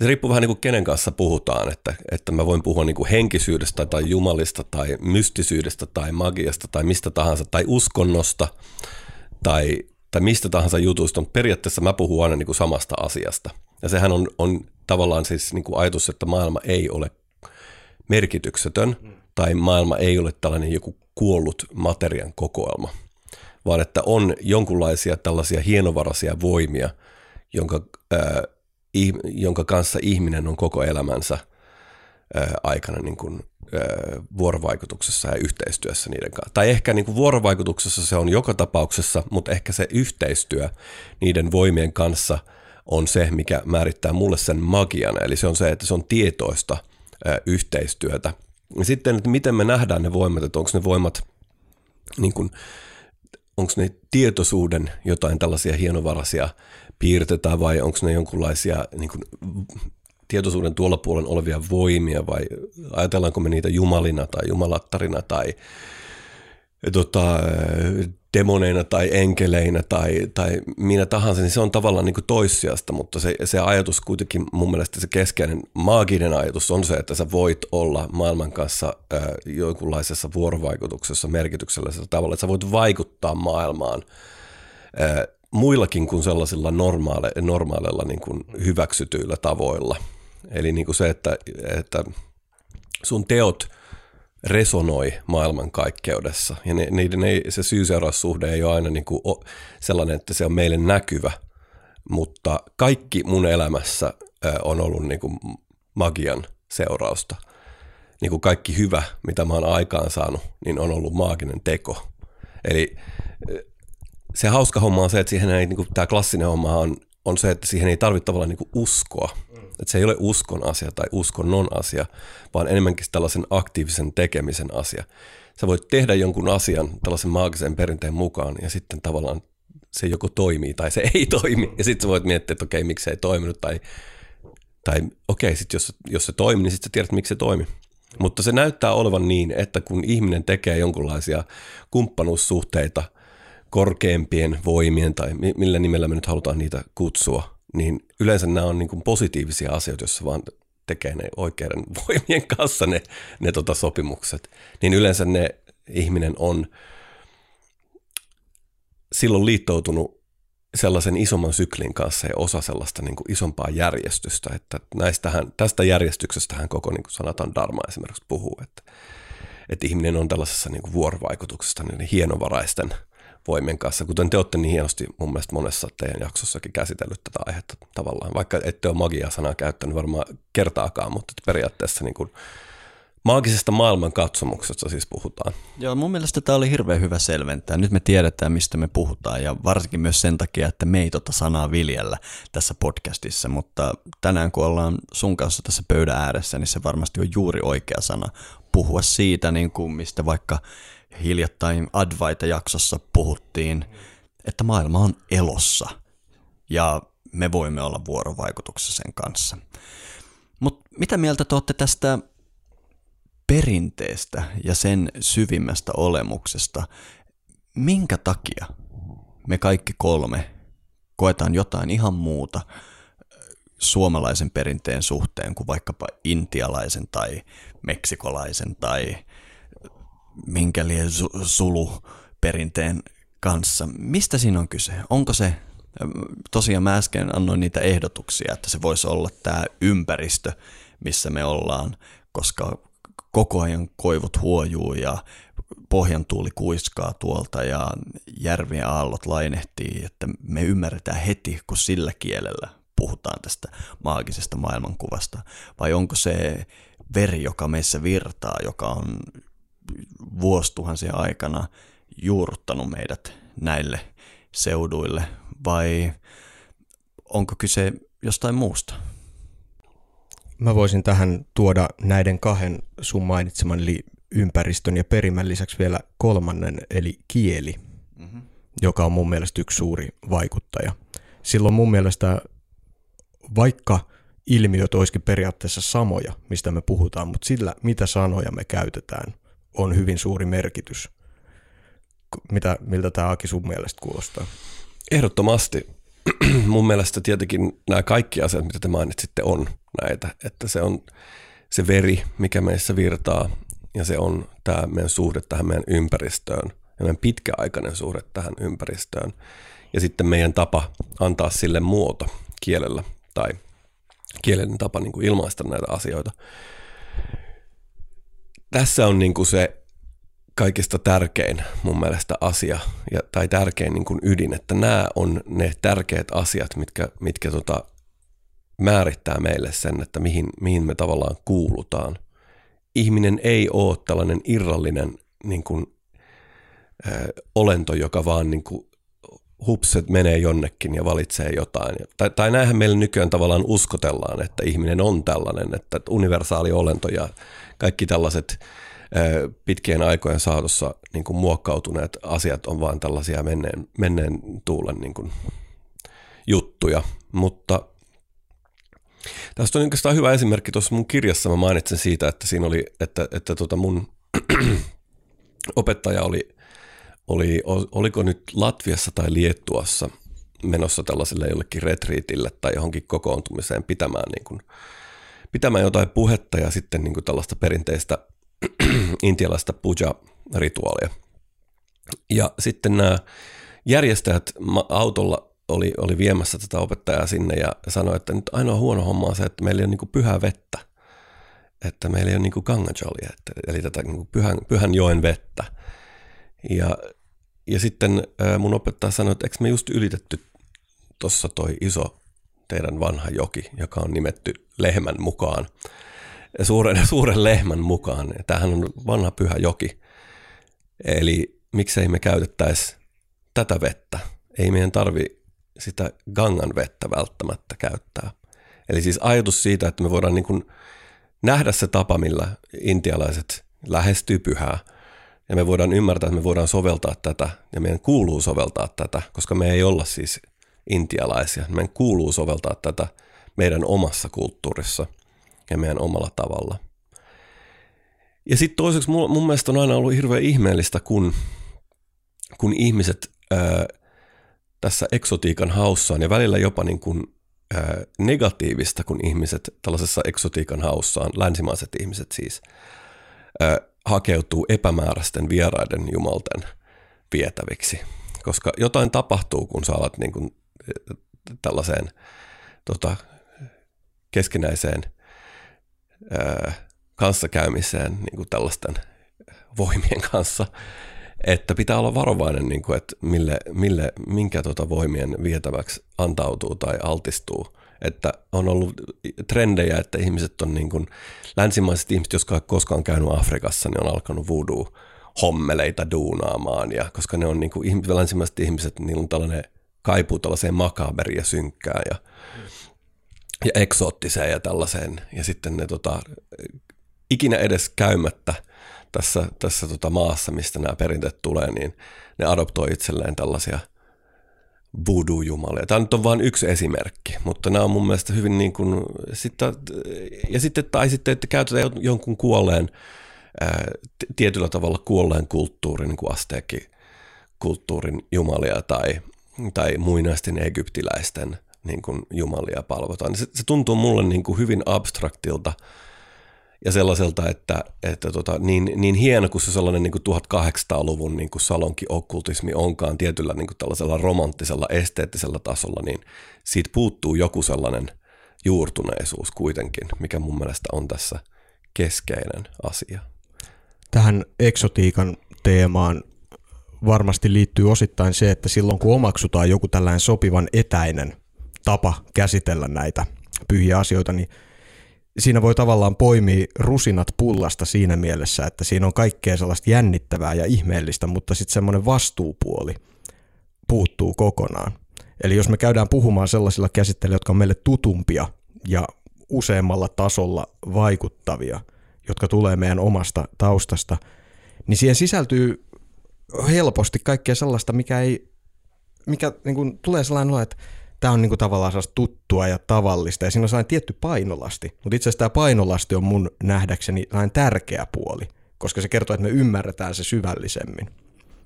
se riippuu vähän niin kuin kenen kanssa puhutaan, että, että mä voin puhua niin kuin henkisyydestä tai jumalista tai mystisyydestä tai magiasta tai mistä tahansa tai uskonnosta tai, tai mistä tahansa jutusta, mutta periaatteessa mä puhun aina niin kuin samasta asiasta. Ja sehän on, on tavallaan siis niin kuin ajatus, että maailma ei ole merkityksetön tai maailma ei ole tällainen joku kuollut materian kokoelma, vaan että on jonkunlaisia tällaisia hienovaraisia voimia, jonka ää, jonka kanssa ihminen on koko elämänsä aikana niin kuin, vuorovaikutuksessa ja yhteistyössä niiden kanssa. Tai ehkä niin kuin vuorovaikutuksessa se on joka tapauksessa, mutta ehkä se yhteistyö niiden voimien kanssa on se, mikä määrittää mulle sen magian. Eli se on se, että se on tietoista yhteistyötä. Ja sitten, että miten me nähdään ne voimat, että onko ne voimat niin kuin, onko ne tietoisuuden jotain tällaisia hienovaraisia piirtetä vai onko ne jonkunlaisia niin kuin, tietoisuuden tuolla puolen olevia voimia vai ajatellaanko me niitä jumalina tai jumalattarina tai tota, demoneina tai enkeleinä tai, tai minä tahansa, niin se on tavallaan niin kuin toissijasta, mutta se, se ajatus kuitenkin mun mielestä se keskeinen maaginen ajatus on se, että sä voit olla maailman kanssa äh, jonkunlaisessa vuorovaikutuksessa merkityksellisellä tavalla, että sä voit vaikuttaa maailmaan äh, muillakin kuin sellaisilla normaale, normaaleilla niin kuin hyväksytyillä tavoilla. Eli niin kuin se, että, että sun teot resonoi maailmankaikkeudessa. Ja niiden ei, se syy-seuraussuhde ei ole aina niin kuin sellainen, että se on meille näkyvä, mutta kaikki mun elämässä on ollut niin kuin magian seurausta. Niin kuin kaikki hyvä, mitä mä oon aikaan saanut, niin on ollut maaginen teko. Eli se hauska homma on se, että siihen ei, niin kuin, tämä klassinen homma on, on se, että siihen ei tarvitse tavallaan niin kuin uskoa. Että se ei ole uskon asia tai uskonnon asia, vaan enemmänkin tällaisen aktiivisen tekemisen asia. Sä voit tehdä jonkun asian tällaisen maagisen perinteen mukaan ja sitten tavallaan se joko toimii tai se [LAUGHS] ei toimi. Ja sitten sä voit miettiä, että okei, miksi se ei toiminut tai, tai okei, sitten jos, jos se toimii, niin sitten sä tiedät, miksi se toimii. Mutta se näyttää olevan niin, että kun ihminen tekee jonkunlaisia kumppanuussuhteita korkeampien voimien tai millä nimellä me nyt halutaan niitä kutsua, niin yleensä nämä on niin kuin positiivisia asioita, jos vaan tekee ne oikeiden [LAUGHS] voimien kanssa ne, ne tota sopimukset, niin yleensä ne ihminen on silloin liittoutunut sellaisen isomman syklin kanssa ja osa sellaista niin kuin isompaa järjestystä, että näistähän, tästä järjestyksestähän koko niin kuin sanataan Dharma esimerkiksi puhuu, että, että ihminen on tällaisessa niin kuin vuorovaikutuksesta niin hienovaraisten – voimien kanssa, kuten te olette niin hienosti mun mielestä monessa teidän jaksossakin käsitellyt tätä aihetta tavallaan, vaikka ette ole magia-sanaa käyttänyt varmaan kertaakaan, mutta periaatteessa niin kuin maagisesta maailmankatsomuksesta siis puhutaan. Joo, mun mielestä tämä oli hirveän hyvä selventää. Nyt me tiedetään, mistä me puhutaan ja varsinkin myös sen takia, että me ei tota sanaa viljellä tässä podcastissa, mutta tänään kun ollaan sun kanssa tässä pöydän ääressä, niin se varmasti on juuri oikea sana puhua siitä, niin kuin mistä vaikka hiljattain Advaita-jaksossa puhuttiin, että maailma on elossa ja me voimme olla vuorovaikutuksessa sen kanssa. Mutta mitä mieltä te olette tästä perinteestä ja sen syvimmästä olemuksesta? Minkä takia me kaikki kolme koetaan jotain ihan muuta suomalaisen perinteen suhteen kuin vaikkapa intialaisen tai meksikolaisen tai minkä lie sulu perinteen kanssa. Mistä siinä on kyse? Onko se, tosiaan mä äsken annoin niitä ehdotuksia, että se voisi olla tämä ympäristö, missä me ollaan, koska koko ajan koivut huojuu ja pohjan tuuli kuiskaa tuolta ja järvien aallot lainehtii, että me ymmärretään heti, kun sillä kielellä puhutaan tästä maagisesta maailmankuvasta, vai onko se veri, joka meissä virtaa, joka on vuosituhansien aikana juurruttanut meidät näille seuduille vai onko kyse jostain muusta? Mä voisin tähän tuoda näiden kahden sun mainitseman eli ympäristön ja perimän lisäksi vielä kolmannen eli kieli, mm-hmm. joka on mun mielestä yksi suuri vaikuttaja. Silloin mun mielestä vaikka ilmiöt olisikin periaatteessa samoja, mistä me puhutaan, mutta sillä, mitä sanoja me käytetään – on hyvin suuri merkitys. Mitä, miltä tämä Aki sun mielestä kuulostaa? Ehdottomasti. [CLEARS THROAT] Mun mielestä tietenkin nämä kaikki asiat, mitä te mainitsitte, on näitä. Että se on se veri, mikä meissä virtaa, ja se on tämä meidän suhde tähän meidän ympäristöön, ja meidän pitkäaikainen suhde tähän ympäristöön. Ja sitten meidän tapa antaa sille muoto kielellä, tai kielellinen tapa niin kuin ilmaista näitä asioita tässä on niin kuin se kaikista tärkein mun mielestä asia ja, tai tärkein niin kuin ydin, että nämä on ne tärkeät asiat, mitkä, mitkä tota, määrittää meille sen, että mihin, mihin me tavallaan kuulutaan. Ihminen ei ole tällainen irrallinen niin kuin, ö, olento, joka vaan niin kuin, hupset menee jonnekin ja valitsee jotain. Tai, tai näinhän meillä nykyään tavallaan uskotellaan, että ihminen on tällainen, että universaali olento ja kaikki tällaiset pitkien aikojen saatossa niin kuin muokkautuneet asiat on vain tällaisia menneen, menneen tuulen niin kuin juttuja, mutta tästä on oikeastaan hyvä esimerkki. Tuossa mun kirjassa, mä mainitsin siitä, että siinä oli, että, että tota mun [CLEARS THROAT] opettaja oli, oli, oliko nyt Latviassa tai Liettuassa menossa tällaiselle jollekin retriitille tai johonkin kokoontumiseen pitämään niin kuin pitämään jotain puhetta ja sitten niin kuin tällaista perinteistä [CLEARS THROAT] intialaista puja-rituaalia. Ja sitten nämä järjestäjät autolla oli, oli viemässä tätä opettajaa sinne ja sanoi, että nyt ainoa huono homma on se, että meillä ei ole niin pyhää vettä. että meillä ei ole niin eli tätä niin pyhän, pyhän joen vettä. Ja, ja sitten mun opettaja sanoi, että eikö me just ylitetty tuossa toi iso teidän vanha joki, joka on nimetty lehmän mukaan, suuren, [LAUGHS] suuren lehmän mukaan. Tämähän on vanha pyhä joki. Eli miksei me käytettäisi tätä vettä. Ei meidän tarvi sitä gangan vettä välttämättä käyttää. Eli siis ajatus siitä, että me voidaan niin kuin nähdä se tapa, millä intialaiset lähestyy pyhää. Ja me voidaan ymmärtää, että me voidaan soveltaa tätä ja meidän kuuluu soveltaa tätä, koska me ei olla siis intialaisia. Meidän kuuluu soveltaa tätä meidän omassa kulttuurissa ja meidän omalla tavalla. Ja sitten toiseksi mun, mun mielestä on aina ollut hirveän ihmeellistä, kun, kun ihmiset ää, tässä eksotiikan haussaan ja välillä jopa niin kuin, ää, negatiivista, kun ihmiset tällaisessa eksotiikan haussaan, länsimaiset ihmiset siis, ää, hakeutuu epämääräisten vieraiden jumalten vietäviksi. Koska jotain tapahtuu, kun sä alat niin kuin tällaiseen tota, keskinäiseen ää, kanssakäymiseen niin kuin tällaisten voimien kanssa, että pitää olla varovainen, niin kuin, että mille, mille, minkä tota voimien vietäväksi antautuu tai altistuu. Että on ollut trendejä, että ihmiset on niin kuin, länsimaiset ihmiset, jotka on koskaan käynyt Afrikassa, niin on alkanut voodoo hommeleita duunaamaan, ja koska ne on niin kuin, länsimaiset ihmiset, niillä on tällainen kaipuu tällaiseen makaberia synkkään ja, ja eksoottiseen ja tällaiseen. Ja sitten ne tota, ikinä edes käymättä tässä, tässä tota maassa, mistä nämä perinteet tulee, niin ne adoptoi itselleen tällaisia voodoo-jumalia. Tämä nyt on vain yksi esimerkki, mutta nämä on mun mielestä hyvin niin kuin, sitten, ja sitten, tai sitten, että käytetään jonkun kuolleen, tietyllä tavalla kuolleen kulttuurin, niin kuin asteekki kulttuurin jumalia tai tai muinaisten egyptiläisten niin kuin jumalia palvotaan. Se, se tuntuu mulle niin kuin hyvin abstraktilta ja sellaiselta, että, että tota, niin, niin hieno kuin se sellainen niin kuin 1800-luvun niin kuin salonki-okkultismi onkaan tietyllä niin kuin tällaisella romanttisella, esteettisellä tasolla, niin siitä puuttuu joku sellainen juurtuneisuus kuitenkin, mikä mun mielestä on tässä keskeinen asia. Tähän eksotiikan teemaan varmasti liittyy osittain se, että silloin kun omaksutaan joku tällainen sopivan etäinen tapa käsitellä näitä pyhiä asioita, niin siinä voi tavallaan poimia rusinat pullasta siinä mielessä, että siinä on kaikkea sellaista jännittävää ja ihmeellistä, mutta sitten semmoinen vastuupuoli puuttuu kokonaan. Eli jos me käydään puhumaan sellaisilla käsittelyillä, jotka on meille tutumpia ja useammalla tasolla vaikuttavia, jotka tulee meidän omasta taustasta, niin siihen sisältyy helposti kaikkea sellaista, mikä ei, mikä niin kuin, tulee sellainen olo, että tämä on niin kuin, tavallaan tuttua ja tavallista ja siinä on sellainen tietty painolasti, mutta itse asiassa tämä painolasti on mun nähdäkseni sellainen tärkeä puoli, koska se kertoo, että me ymmärretään se syvällisemmin.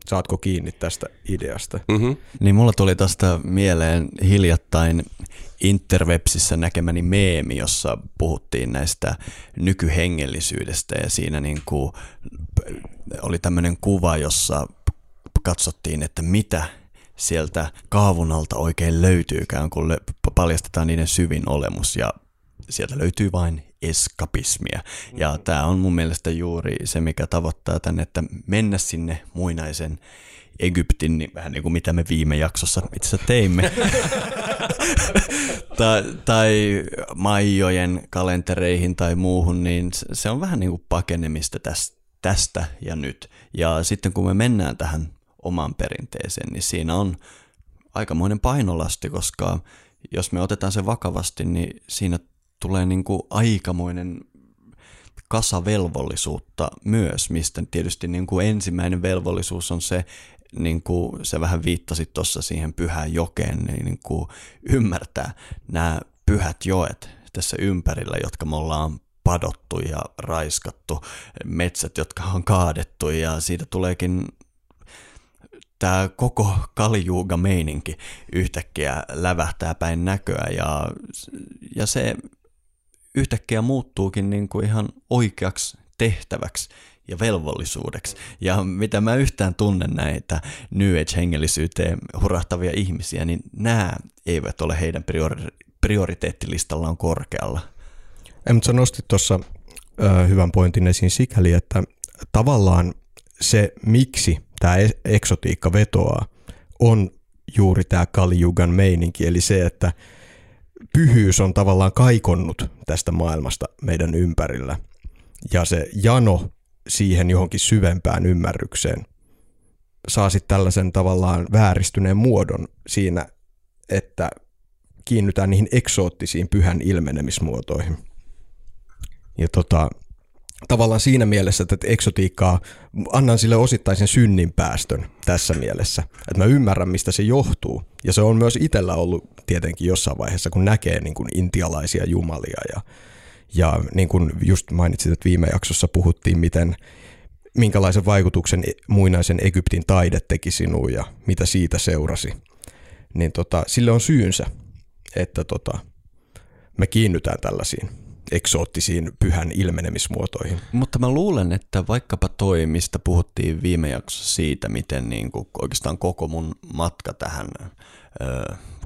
Saatko kiinni tästä ideasta? Mm-hmm. Niin mulla tuli tästä mieleen hiljattain interwebsissä näkemäni meemi, jossa puhuttiin näistä nykyhengellisyydestä ja siinä niin kuin oli tämmöinen kuva, jossa katsottiin, että mitä sieltä kaavun alta oikein löytyykään, kun paljastetaan niiden syvin olemus ja sieltä löytyy vain eskapismia. Ja mm. tämä on mun mielestä juuri se, mikä tavoittaa tänne, että mennä sinne muinaisen Egyptin, niin vähän niin kuin mitä me viime jaksossa itse teimme. [LAUGHS] tai, tai Maijojen kalentereihin tai muuhun, niin se on vähän niin kuin pakenemista tästä, tästä ja nyt. Ja sitten kun me mennään tähän omaan perinteeseen, niin siinä on aikamoinen painolasti, koska jos me otetaan se vakavasti, niin siinä tulee niin kuin aikamoinen kasavelvollisuutta myös, mistä tietysti niin kuin ensimmäinen velvollisuus on se, niin kuin se vähän viittasi tuossa siihen pyhään jokeen, niin, niin kuin ymmärtää nämä pyhät joet tässä ympärillä, jotka me ollaan padottu ja raiskattu, metsät, jotka on kaadettu ja siitä tuleekin tämä koko kaljuuga meininki yhtäkkiä lävähtää päin näköä ja, ja se yhtäkkiä muuttuukin niin kuin ihan oikeaksi tehtäväksi ja velvollisuudeksi. Ja mitä mä yhtään tunnen näitä New Age-hengellisyyteen hurahtavia ihmisiä, niin nämä eivät ole heidän priori- prioriteettilistallaan korkealla. Ei, mutta sä nostit tuossa hyvän pointin esiin sikäli, että tavallaan se, miksi tämä eksotiikka vetoaa, on juuri tämä Kalijugan meininki, eli se, että pyhyys on tavallaan kaikonnut tästä maailmasta meidän ympärillä. Ja se jano siihen johonkin syvempään ymmärrykseen saa sitten tällaisen tavallaan vääristyneen muodon siinä, että kiinnytään niihin eksoottisiin pyhän ilmenemismuotoihin. Ja tota, tavallaan siinä mielessä, että eksotiikkaa, annan sille osittaisen synnin päästön tässä mielessä. Että mä ymmärrän, mistä se johtuu. Ja se on myös itsellä ollut tietenkin jossain vaiheessa, kun näkee niin kuin intialaisia jumalia. Ja, ja niin kuin just mainitsit, että viime jaksossa puhuttiin, miten minkälaisen vaikutuksen muinaisen Egyptin taide teki sinuun ja mitä siitä seurasi. Niin tota, sille on syynsä, että tota, me kiinnytään tällaisiin eksoottisiin pyhän ilmenemismuotoihin. Mutta mä luulen, että vaikkapa toi, mistä puhuttiin viime jaksossa siitä, miten niin kuin oikeastaan koko mun matka tähän,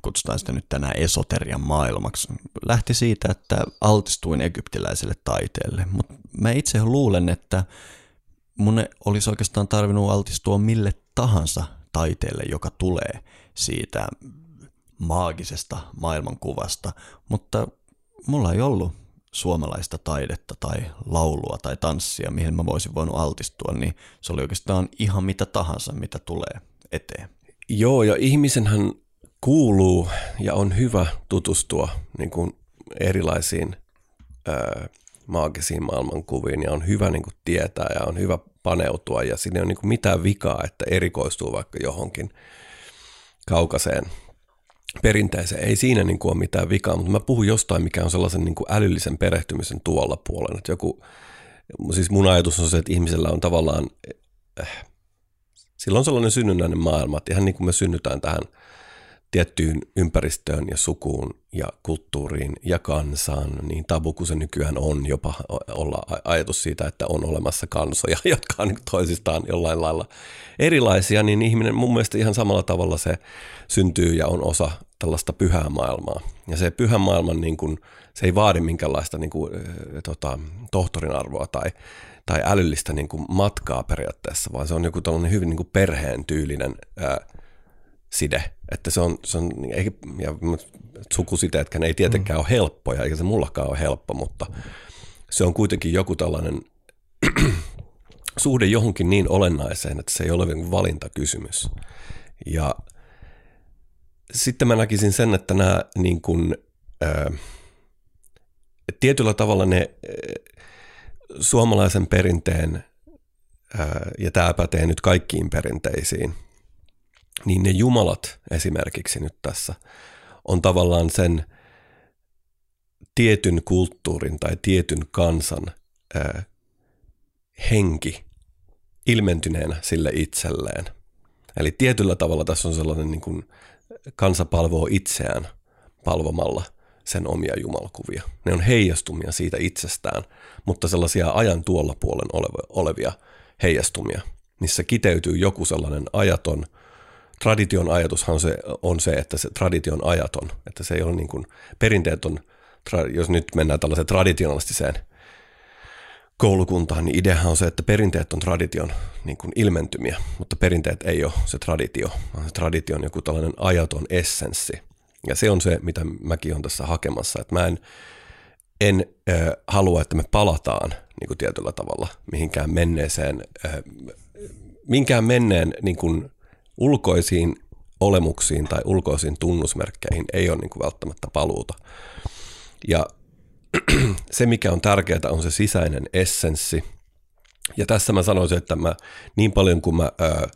kutsutaan sitä nyt tänään esoterian maailmaksi, lähti siitä, että altistuin egyptiläiselle taiteelle. Mutta mä itse luulen, että mun olisi oikeastaan tarvinnut altistua mille tahansa taiteelle, joka tulee siitä maagisesta maailmankuvasta, mutta mulla ei ollut suomalaista taidetta tai laulua tai tanssia, mihin mä voisin voinut altistua, niin se oli oikeastaan ihan mitä tahansa, mitä tulee eteen. Joo, ja ihmisenhän kuuluu ja on hyvä tutustua niin kuin erilaisiin ää, maagisiin maailmankuviin ja on hyvä niin kuin tietää ja on hyvä paneutua ja siinä ei ole niin kuin mitään vikaa, että erikoistuu vaikka johonkin kaukaiseen perinteeseen. Ei siinä niin kuin ole mitään vikaa, mutta mä puhun jostain, mikä on sellaisen niin kuin älyllisen perehtymisen tuolla puolella. Että joku, siis mun ajatus on se, että ihmisellä on tavallaan, äh, sillä on sellainen synnynnäinen maailma, että ihan niin kuin me synnytään tähän – tiettyyn ympäristöön ja sukuun ja kulttuuriin ja kansaan, niin tabu kuin se nykyään on jopa olla ajatus siitä, että on olemassa kansoja, [LAUGHS] jotka on toisistaan jollain lailla erilaisia, niin ihminen mun mielestä ihan samalla tavalla se syntyy ja on osa tällaista pyhää maailmaa. Ja se pyhän maailman, niin kuin, se ei vaadi minkäänlaista niin kuin, tota, tohtorin arvoa tai, tai älyllistä niin kuin matkaa periaatteessa, vaan se on joku tällainen hyvin niin kuin perheen tyylinen ää, side. Että se on, se on eikä, ja sukusiteetkään ei tietenkään mm. ole helppoja, eikä se mullakaan ole helppo, mutta se on kuitenkin joku tällainen [CLEARS THROAT] suhde johonkin niin olennaiseen, että se ei ole niin valintakysymys. Ja sitten mä näkisin sen, että nämä niin kuin, ää, tietyllä tavalla ne ää, suomalaisen perinteen, ää, ja tämä pätee nyt kaikkiin perinteisiin, niin ne jumalat esimerkiksi nyt tässä on tavallaan sen tietyn kulttuurin tai tietyn kansan ää, henki ilmentyneenä sille itselleen. Eli tietyllä tavalla tässä on sellainen niin kuin kansa palvoo itseään palvomalla sen omia jumalkuvia. Ne on heijastumia siitä itsestään, mutta sellaisia ajan tuolla puolen olevia heijastumia. Niissä kiteytyy joku sellainen ajaton – tradition ajatushan se on se, että se tradition ajaton, että se ei ole niin kuin, perinteet on, jos nyt mennään tällaiseen traditionalistiseen koulukuntaan, niin ideahan on se, että perinteet on tradition niin kuin ilmentymiä, mutta perinteet ei ole se traditio, vaan se traditio on joku tällainen ajaton essenssi. Ja se on se, mitä mäkin olen tässä hakemassa, että mä en, en äh, halua, että me palataan niin kuin tietyllä tavalla mihinkään menneeseen, äh, minkään menneen niin kuin, ulkoisiin olemuksiin tai ulkoisiin tunnusmerkkeihin ei ole niin kuin välttämättä paluuta. Ja [CLEARS THROAT] se, mikä on tärkeää, on se sisäinen essenssi. Ja tässä mä sanoisin, että mä niin paljon kuin mä ö,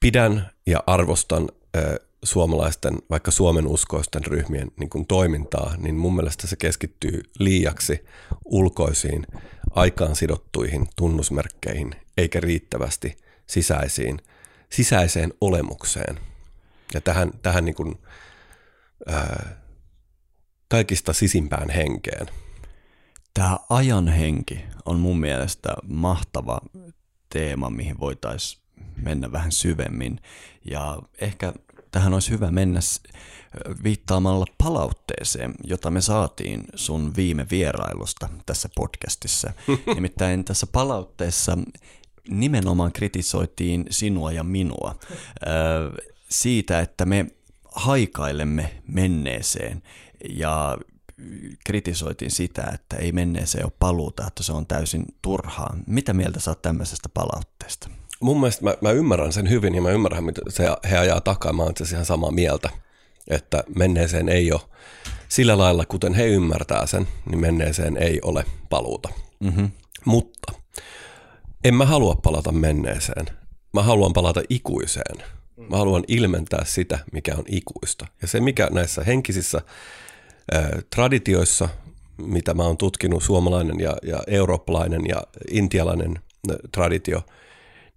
pidän ja arvostan ö, suomalaisten, vaikka Suomen uskoisten ryhmien niin kuin toimintaa, niin mun mielestä se keskittyy liiaksi ulkoisiin aikaan sidottuihin tunnusmerkkeihin, eikä riittävästi sisäisiin sisäiseen olemukseen ja tähän, tähän niin kuin, ää, kaikista sisimpään henkeen. Tämä ajan henki on mun mielestä mahtava teema, mihin voitaisiin mennä vähän syvemmin. Ja ehkä tähän olisi hyvä mennä viittaamalla palautteeseen, jota me saatiin sun viime vierailusta tässä podcastissa. [LAUGHS] Nimittäin tässä palautteessa nimenomaan kritisoitiin sinua ja minua siitä, että me haikailemme menneeseen ja kritisoitiin sitä, että ei menneeseen ole paluuta, että se on täysin turhaa. Mitä mieltä oot tämmöisestä palautteesta? Mun mielestä mä, mä ymmärrän sen hyvin ja mä ymmärrän, mitä se, he ajaa takaa. Mä oon ihan samaa mieltä, että menneeseen ei ole sillä lailla, kuten he ymmärtää sen, niin menneeseen ei ole paluuta. Mm-hmm. Mutta en mä halua palata menneeseen. Mä haluan palata ikuiseen. Mä haluan ilmentää sitä, mikä on ikuista. Ja se, mikä näissä henkisissä traditioissa, mitä mä oon tutkinut, suomalainen ja, ja eurooppalainen ja intialainen traditio,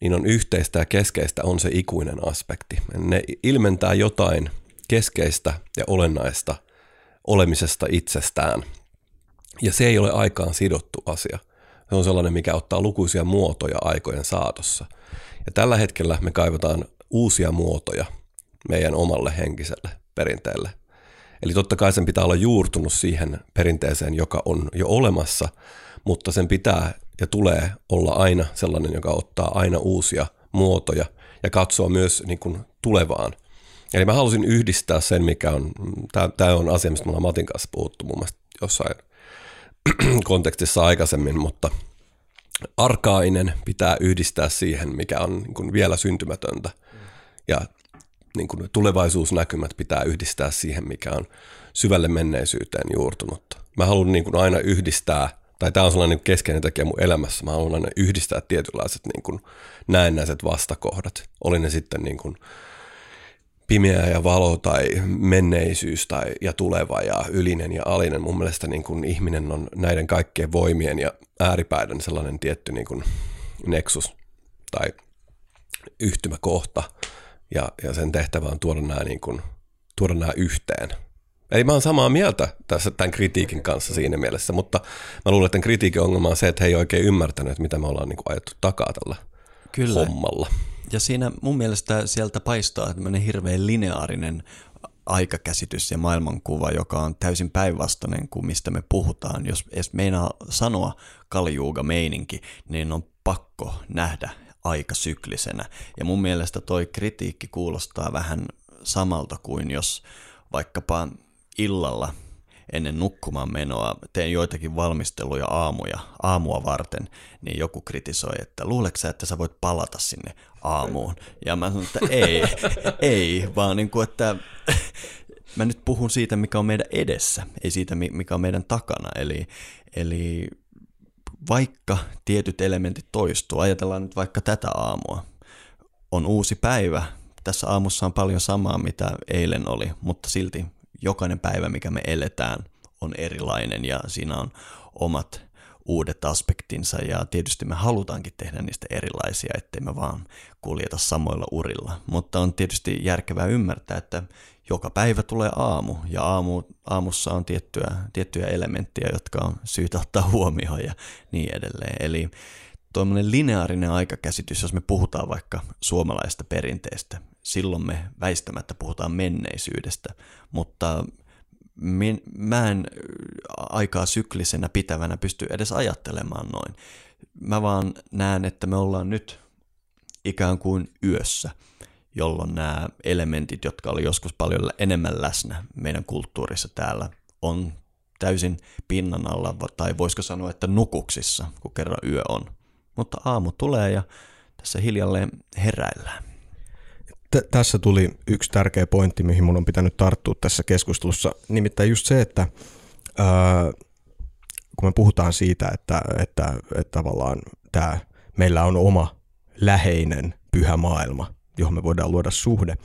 niin on yhteistä ja keskeistä on se ikuinen aspekti. Ne ilmentää jotain keskeistä ja olennaista olemisesta itsestään. Ja se ei ole aikaan sidottu asia. Se on sellainen, mikä ottaa lukuisia muotoja aikojen saatossa. Ja tällä hetkellä me kaivataan uusia muotoja meidän omalle henkiselle perinteelle. Eli totta kai sen pitää olla juurtunut siihen perinteeseen, joka on jo olemassa, mutta sen pitää ja tulee olla aina sellainen, joka ottaa aina uusia muotoja ja katsoo myös niin kuin tulevaan. Eli mä halusin yhdistää sen, mikä on, tämä on asia, mistä me ollaan Matin kanssa puhuttu mun mielestä jossain [CLEARS THROAT] kontekstissa aikaisemmin, mutta arkaainen pitää yhdistää siihen, mikä on niin kuin vielä syntymätöntä. Ja niin kuin tulevaisuusnäkymät pitää yhdistää siihen, mikä on syvälle menneisyyteen juurtunutta. Mä haluan niin kuin aina yhdistää, tai tämä on sellainen keskeinen tekijä mun elämässä, mä haluan aina yhdistää tietynlaiset niin kuin näennäiset vastakohdat. Oli ne sitten niin kuin pimeä ja valo tai menneisyys tai, ja tuleva ja ylinen ja alinen. Mun mielestä niin kuin ihminen on näiden kaikkien voimien ja ääripäiden sellainen tietty niin kuin nexus tai yhtymäkohta ja, ja sen tehtävä on tuoda nämä, niin kuin, tuoda nämä yhteen. Eli mä oon samaa mieltä tässä tämän kritiikin kanssa siinä mielessä, mutta mä luulen, että tämän kritiikin ongelma on se, että he ei oikein ymmärtänyt, mitä me ollaan niin kuin ajettu takaa tällä Kyllä. hommalla. Ja siinä mun mielestä sieltä paistaa tämmöinen hirveän lineaarinen aikakäsitys ja maailmankuva, joka on täysin päinvastainen kuin mistä me puhutaan. Jos edes meinaa sanoa kaljuuga meininki, niin on pakko nähdä aika syklisenä. Ja mun mielestä toi kritiikki kuulostaa vähän samalta kuin jos vaikkapa illalla ennen nukkumaan menoa teen joitakin valmisteluja aamuja, aamua varten, niin joku kritisoi, että luuleeko sä, että sä voit palata sinne aamuun? Ja mä sanon, että ei, [LAUGHS] ei, vaan niin kuin, että mä nyt puhun siitä, mikä on meidän edessä, ei siitä, mikä on meidän takana. Eli, eli vaikka tietyt elementit toistuu, ajatellaan nyt vaikka tätä aamua, on uusi päivä, tässä aamussa on paljon samaa, mitä eilen oli, mutta silti jokainen päivä, mikä me eletään, on erilainen ja siinä on omat uudet aspektinsa ja tietysti me halutaankin tehdä niistä erilaisia, ettei me vaan kuljeta samoilla urilla. Mutta on tietysti järkevää ymmärtää, että joka päivä tulee aamu ja aamu, aamussa on tiettyjä, tiettyjä elementtejä, jotka on syytä ottaa huomioon ja niin edelleen. Eli tuommoinen lineaarinen aikakäsitys, jos me puhutaan vaikka suomalaista perinteestä, silloin me väistämättä puhutaan menneisyydestä, mutta min, mä en aikaa syklisenä pitävänä pysty edes ajattelemaan noin. Mä vaan näen, että me ollaan nyt ikään kuin yössä, jolloin nämä elementit, jotka oli joskus paljon enemmän läsnä meidän kulttuurissa täällä, on täysin pinnan alla, tai voisiko sanoa, että nukuksissa, kun kerran yö on. Mutta aamu tulee ja tässä hiljalleen heräillään t- tässä tuli yksi tärkeä pointti, mihin mun on pitänyt tarttua tässä keskustelussa. Nimittäin just se, että ää, kun me puhutaan siitä, että, että, että tavallaan tämä, meillä on oma läheinen pyhä maailma, johon me voidaan luoda suhde.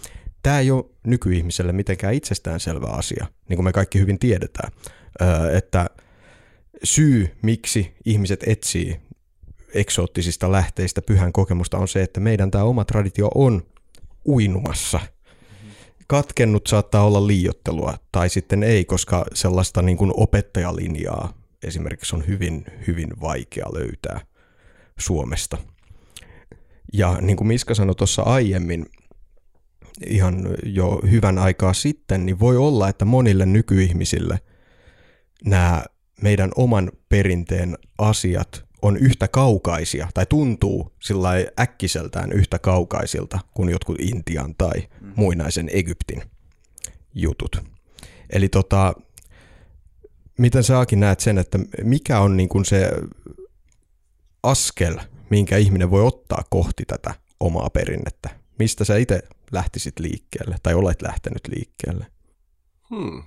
Tämä ei ole nykyihmiselle mitenkään itsestäänselvä asia, niin kuin me kaikki hyvin tiedetään. Ää, että syy, miksi ihmiset etsii eksoottisista lähteistä pyhän kokemusta on se, että meidän tämä oma traditio on uinumassa. Katkennut saattaa olla liiottelua tai sitten ei, koska sellaista niin kuin opettajalinjaa esimerkiksi on hyvin, hyvin vaikea löytää Suomesta. Ja niin kuin Miska sanoi tuossa aiemmin, ihan jo hyvän aikaa sitten, niin voi olla, että monille nykyihmisille nämä meidän oman perinteen asiat on yhtä kaukaisia tai tuntuu sillä äkkiseltään yhtä kaukaisilta kuin jotkut Intian tai mm. muinaisen Egyptin jutut. Eli tota, miten saakin näet sen, että mikä on niin kuin se askel, minkä ihminen voi ottaa kohti tätä omaa perinnettä? Mistä sä itse lähtisit liikkeelle tai olet lähtenyt liikkeelle? Hmm.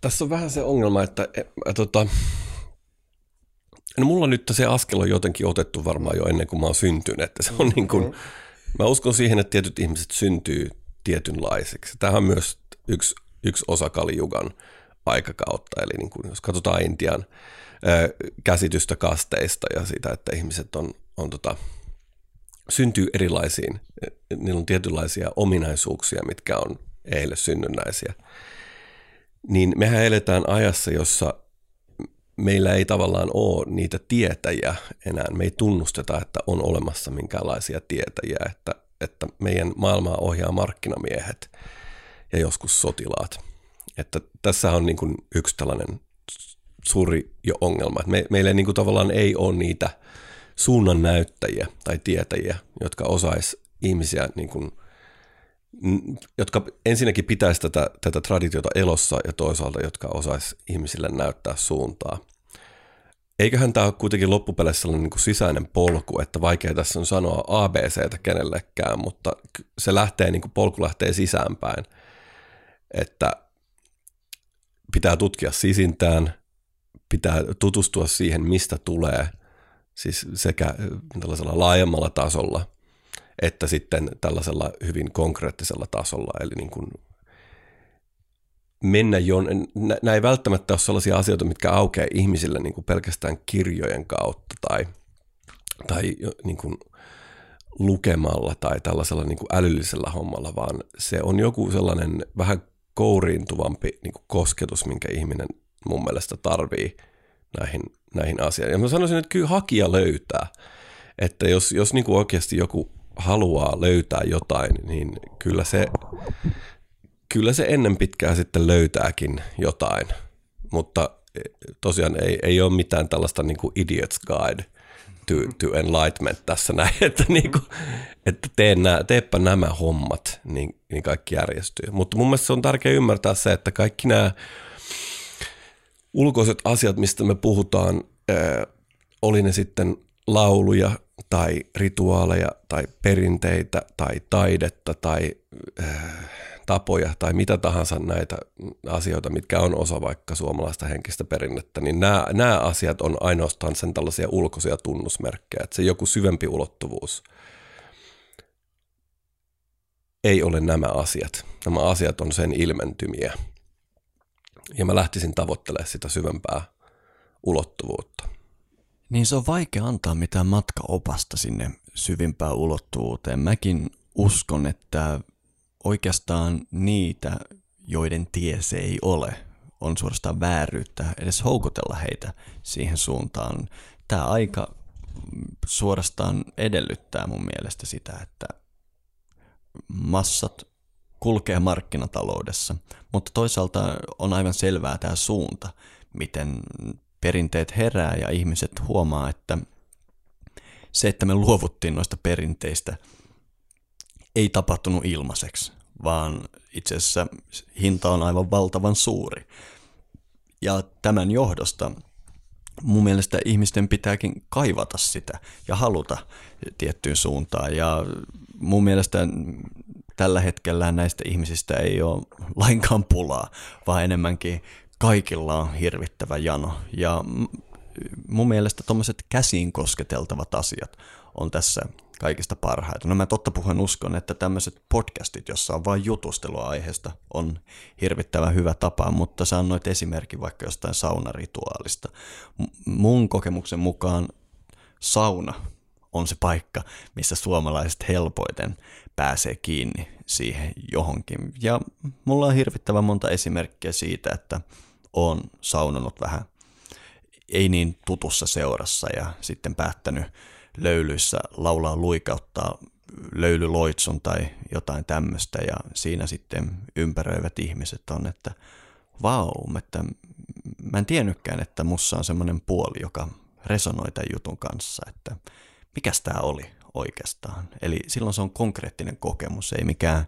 Tässä on vähän se ongelma, että ä, tota, no mulla nyt se askel on jotenkin otettu varmaan jo ennen kuin mä oon syntynyt. Että se on niin kuin, mä uskon siihen, että tietyt ihmiset syntyy tietynlaisiksi. Tämä on myös yksi, yksi osa Kalijugan aikakautta. Eli niin kuin, jos katsotaan Intian käsitystä kasteista ja sitä, että ihmiset on, on tota, syntyy erilaisiin, niillä on tietynlaisia ominaisuuksia, mitkä on eilen synnynnäisiä. Niin mehän eletään ajassa, jossa meillä ei tavallaan ole niitä tietäjiä enää. Me ei tunnusteta, että on olemassa minkäänlaisia tietäjiä, että, että meidän maailmaa ohjaa markkinamiehet ja joskus sotilaat. Että tässä on niin kuin yksi tällainen suuri jo ongelma. Me, meillä niin kuin tavallaan ei ole niitä – suunnan näyttäjiä tai tietäjiä, jotka osais ihmisiä, niin kuin, jotka ensinnäkin pitäisi tätä, tätä traditiota elossa ja toisaalta, jotka osais ihmisille näyttää suuntaa. Eiköhän tämä ole kuitenkin loppupeleissä sellainen niin kuin sisäinen polku, että vaikea tässä on sanoa ABCtä kenellekään, mutta se lähtee, niin kuin polku lähtee sisäänpäin, että pitää tutkia sisintään, pitää tutustua siihen, mistä tulee – siis sekä tällaisella laajemmalla tasolla että sitten tällaisella hyvin konkreettisella tasolla, eli niin kuin mennä jo, nämä ei välttämättä ole sellaisia asioita, mitkä aukeaa ihmisille niin kuin pelkästään kirjojen kautta tai, tai niin kuin lukemalla tai tällaisella niin kuin älyllisellä hommalla, vaan se on joku sellainen vähän kouriintuvampi niin kuin kosketus, minkä ihminen mun mielestä tarvii näihin näihin asioihin. Ja mä sanoisin, että kyllä hakija löytää. Että jos, jos niin kuin oikeasti joku haluaa löytää jotain, niin kyllä se, kyllä se ennen pitkää sitten löytääkin jotain. Mutta e, tosiaan ei, ei ole mitään tällaista niin kuin idiot's guide to, to enlightenment tässä näin, [LAUGHS] että, niin kuin, että tee nää, teepä nämä hommat, niin, niin kaikki järjestyy. Mutta mun mielestä se on tärkeää ymmärtää se, että kaikki nämä ulkoiset asiat, mistä me puhutaan, oli ne sitten lauluja tai rituaaleja tai perinteitä tai taidetta tai tapoja tai mitä tahansa näitä asioita, mitkä on osa vaikka suomalaista henkistä perinnettä, niin nämä, nämä asiat on ainoastaan sen tällaisia ulkoisia tunnusmerkkejä, että se joku syvempi ulottuvuus ei ole nämä asiat. Nämä asiat on sen ilmentymiä ja mä lähtisin tavoittelemaan sitä syvempää ulottuvuutta. Niin se on vaikea antaa mitään matkaopasta sinne syvimpään ulottuvuuteen. Mäkin uskon, että oikeastaan niitä, joiden tie se ei ole, on suorastaan vääryyttä edes houkutella heitä siihen suuntaan. Tämä aika suorastaan edellyttää mun mielestä sitä, että massat kulkee markkinataloudessa, mutta toisaalta on aivan selvää tämä suunta, miten perinteet herää ja ihmiset huomaa, että se, että me luovuttiin noista perinteistä, ei tapahtunut ilmaiseksi, vaan itse asiassa hinta on aivan valtavan suuri. Ja tämän johdosta mun mielestä ihmisten pitääkin kaivata sitä ja haluta tiettyyn suuntaan. Ja mun mielestä tällä hetkellä näistä ihmisistä ei ole lainkaan pulaa, vaan enemmänkin kaikilla on hirvittävä jano. Ja mun mielestä tuommoiset käsiin kosketeltavat asiat on tässä kaikista parhaita. No mä totta puhuen uskon, että tämmöiset podcastit, jossa on vain jutustelua aiheesta, on hirvittävän hyvä tapa, mutta sä annoit esimerkki vaikka jostain saunarituaalista. Mun kokemuksen mukaan sauna on se paikka, missä suomalaiset helpoiten pääsee kiinni siihen johonkin. Ja mulla on hirvittävän monta esimerkkiä siitä, että on saunonut vähän ei niin tutussa seurassa ja sitten päättänyt löylyissä laulaa luikauttaa löylyloitsun tai jotain tämmöistä ja siinä sitten ympäröivät ihmiset on, että vau, että mä en tiennytkään, että mussa on semmoinen puoli, joka resonoi tämän jutun kanssa, että mikäs tämä oli oikeastaan. Eli silloin se on konkreettinen kokemus, ei mikään,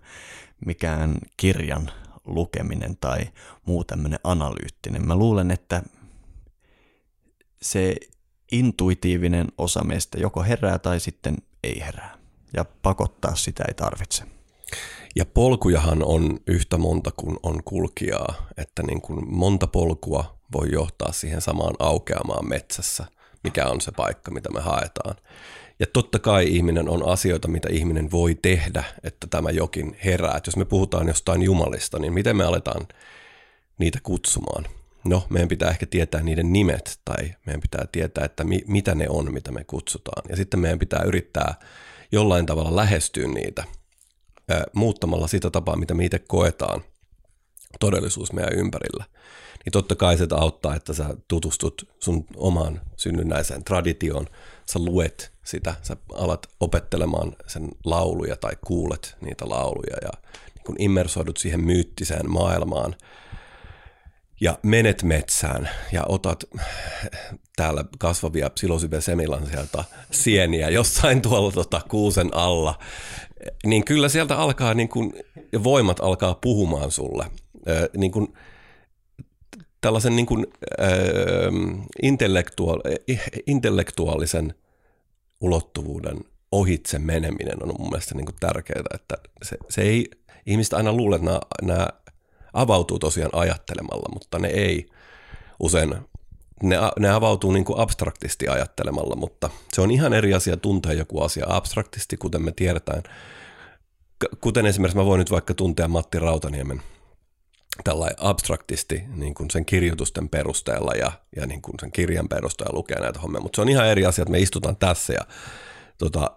mikään kirjan lukeminen tai muu tämmöinen analyyttinen. Mä luulen, että se intuitiivinen osa meistä joko herää tai sitten ei herää. Ja pakottaa sitä ei tarvitse. Ja polkujahan on yhtä monta kuin on kulkijaa, että niin kuin monta polkua voi johtaa siihen samaan aukeamaan metsässä, mikä on se paikka, mitä me haetaan. Ja totta kai ihminen on asioita, mitä ihminen voi tehdä, että tämä jokin herää. Et jos me puhutaan jostain jumalista, niin miten me aletaan niitä kutsumaan? No, meidän pitää ehkä tietää niiden nimet tai meidän pitää tietää, että mi- mitä ne on, mitä me kutsutaan. Ja sitten meidän pitää yrittää jollain tavalla lähestyä niitä ää, muuttamalla sitä tapaa, mitä me itse koetaan todellisuus meidän ympärillä. Niin totta kai se auttaa, että sä tutustut sun omaan synnynnäiseen traditioon, sä luet sitä, sä alat opettelemaan sen lauluja tai kuulet niitä lauluja ja niin kun immersoidut siihen myyttiseen maailmaan ja menet metsään ja otat täällä kasvavia psilosybe semilan sieltä sieniä jossain tuolla tota kuusen alla, niin kyllä sieltä alkaa niin kun, voimat alkaa puhumaan sulle. niin kun, tällaisen niin kun, intellektuaal, intellektuaalisen – ulottuvuuden ohitse meneminen on mun mielestä niin kuin tärkeää, että se, se ei, ihmiset aina luulee, että nämä, nämä avautuu tosiaan ajattelemalla, mutta ne ei usein, ne, ne avautuu niin kuin abstraktisti ajattelemalla, mutta se on ihan eri asia tuntea joku asia abstraktisti, kuten me tiedetään. Kuten esimerkiksi mä voin nyt vaikka tuntea Matti Rautaniemen tällä abstraktisti niin kuin sen kirjoitusten perusteella ja, ja niin kuin sen kirjan perusteella lukea näitä hommia, mutta se on ihan eri asia, että me istutaan tässä ja tota,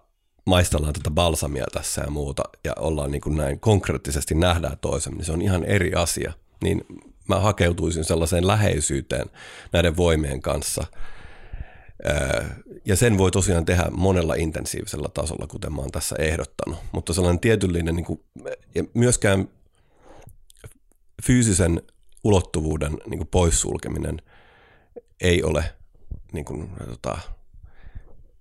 maistellaan tätä balsamia tässä ja muuta ja ollaan niin kuin näin konkreettisesti nähdään toisen, niin se on ihan eri asia. Niin mä hakeutuisin sellaiseen läheisyyteen näiden voimien kanssa. Ja sen voi tosiaan tehdä monella intensiivisellä tasolla, kuten mä oon tässä ehdottanut. Mutta sellainen tietyllinen, niin kuin, ja myöskään fyysisen ulottuvuuden niin kuin poissulkeminen ei ole niin kuin, tota,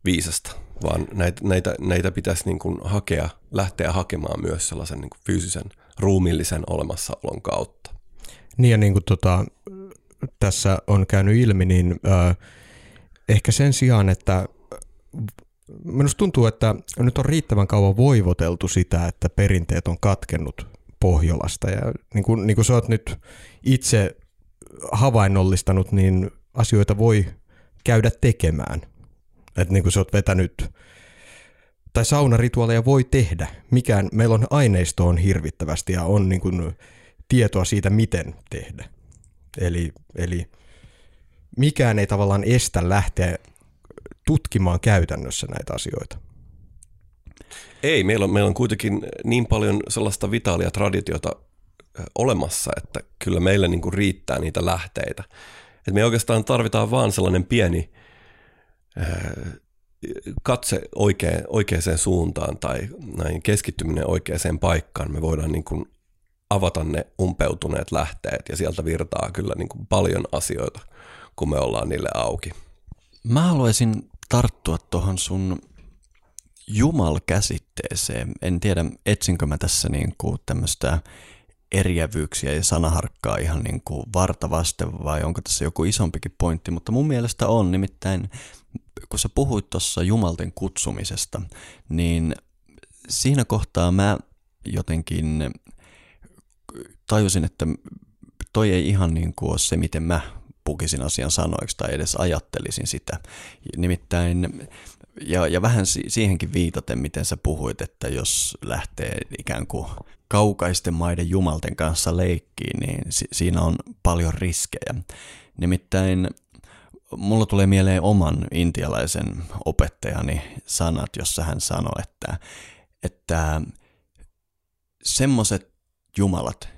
viisasta, vaan näitä, näitä, näitä pitäisi niin kuin hakea, lähteä hakemaan myös sellaisen niin kuin fyysisen, ruumillisen olemassaolon kautta. Niin ja niin kuin tota, tässä on käynyt ilmi, niin äh, ehkä sen sijaan, että minusta tuntuu, että nyt on riittävän kauan voivoteltu sitä, että perinteet on katkennut Pohjolasta. Ja niin kuin, niin kuin sä oot nyt itse havainnollistanut, niin asioita voi käydä tekemään. Että niin kuin sä oot vetänyt, tai saunarituaaleja voi tehdä. Mikään, meillä on aineisto on hirvittävästi ja on niin kuin tietoa siitä, miten tehdä. Eli, eli mikään ei tavallaan estä lähteä tutkimaan käytännössä näitä asioita. Ei, meillä on, meillä on kuitenkin niin paljon sellaista vitaalia traditiota olemassa, että kyllä meillä niin kuin riittää niitä lähteitä. Et me oikeastaan tarvitaan vaan sellainen pieni katse oikea, oikeaan suuntaan tai näin keskittyminen oikeaan paikkaan. Me voidaan niin kuin avata ne umpeutuneet lähteet ja sieltä virtaa kyllä niin kuin paljon asioita, kun me ollaan niille auki. Mä haluaisin tarttua tuohon sun Jumal-käsitteeseen. En tiedä, etsinkö mä tässä niin kuin tämmöistä eriävyyksiä ja sanaharkkaa ihan niin kuin vartavaste vai onko tässä joku isompikin pointti, mutta mun mielestä on nimittäin, kun sä puhuit tuossa Jumalten kutsumisesta, niin siinä kohtaa mä jotenkin tajusin, että toi ei ihan niin kuin ole se, miten mä pukisin asian sanoiksi tai edes ajattelisin sitä. Nimittäin ja, ja vähän si- siihenkin viitaten, miten sä puhuit, että jos lähtee ikään kuin kaukaisten maiden jumalten kanssa leikkiin, niin si- siinä on paljon riskejä. Nimittäin mulla tulee mieleen oman intialaisen opettajani sanat, jossa hän sanoi, että, että semmoiset jumalat,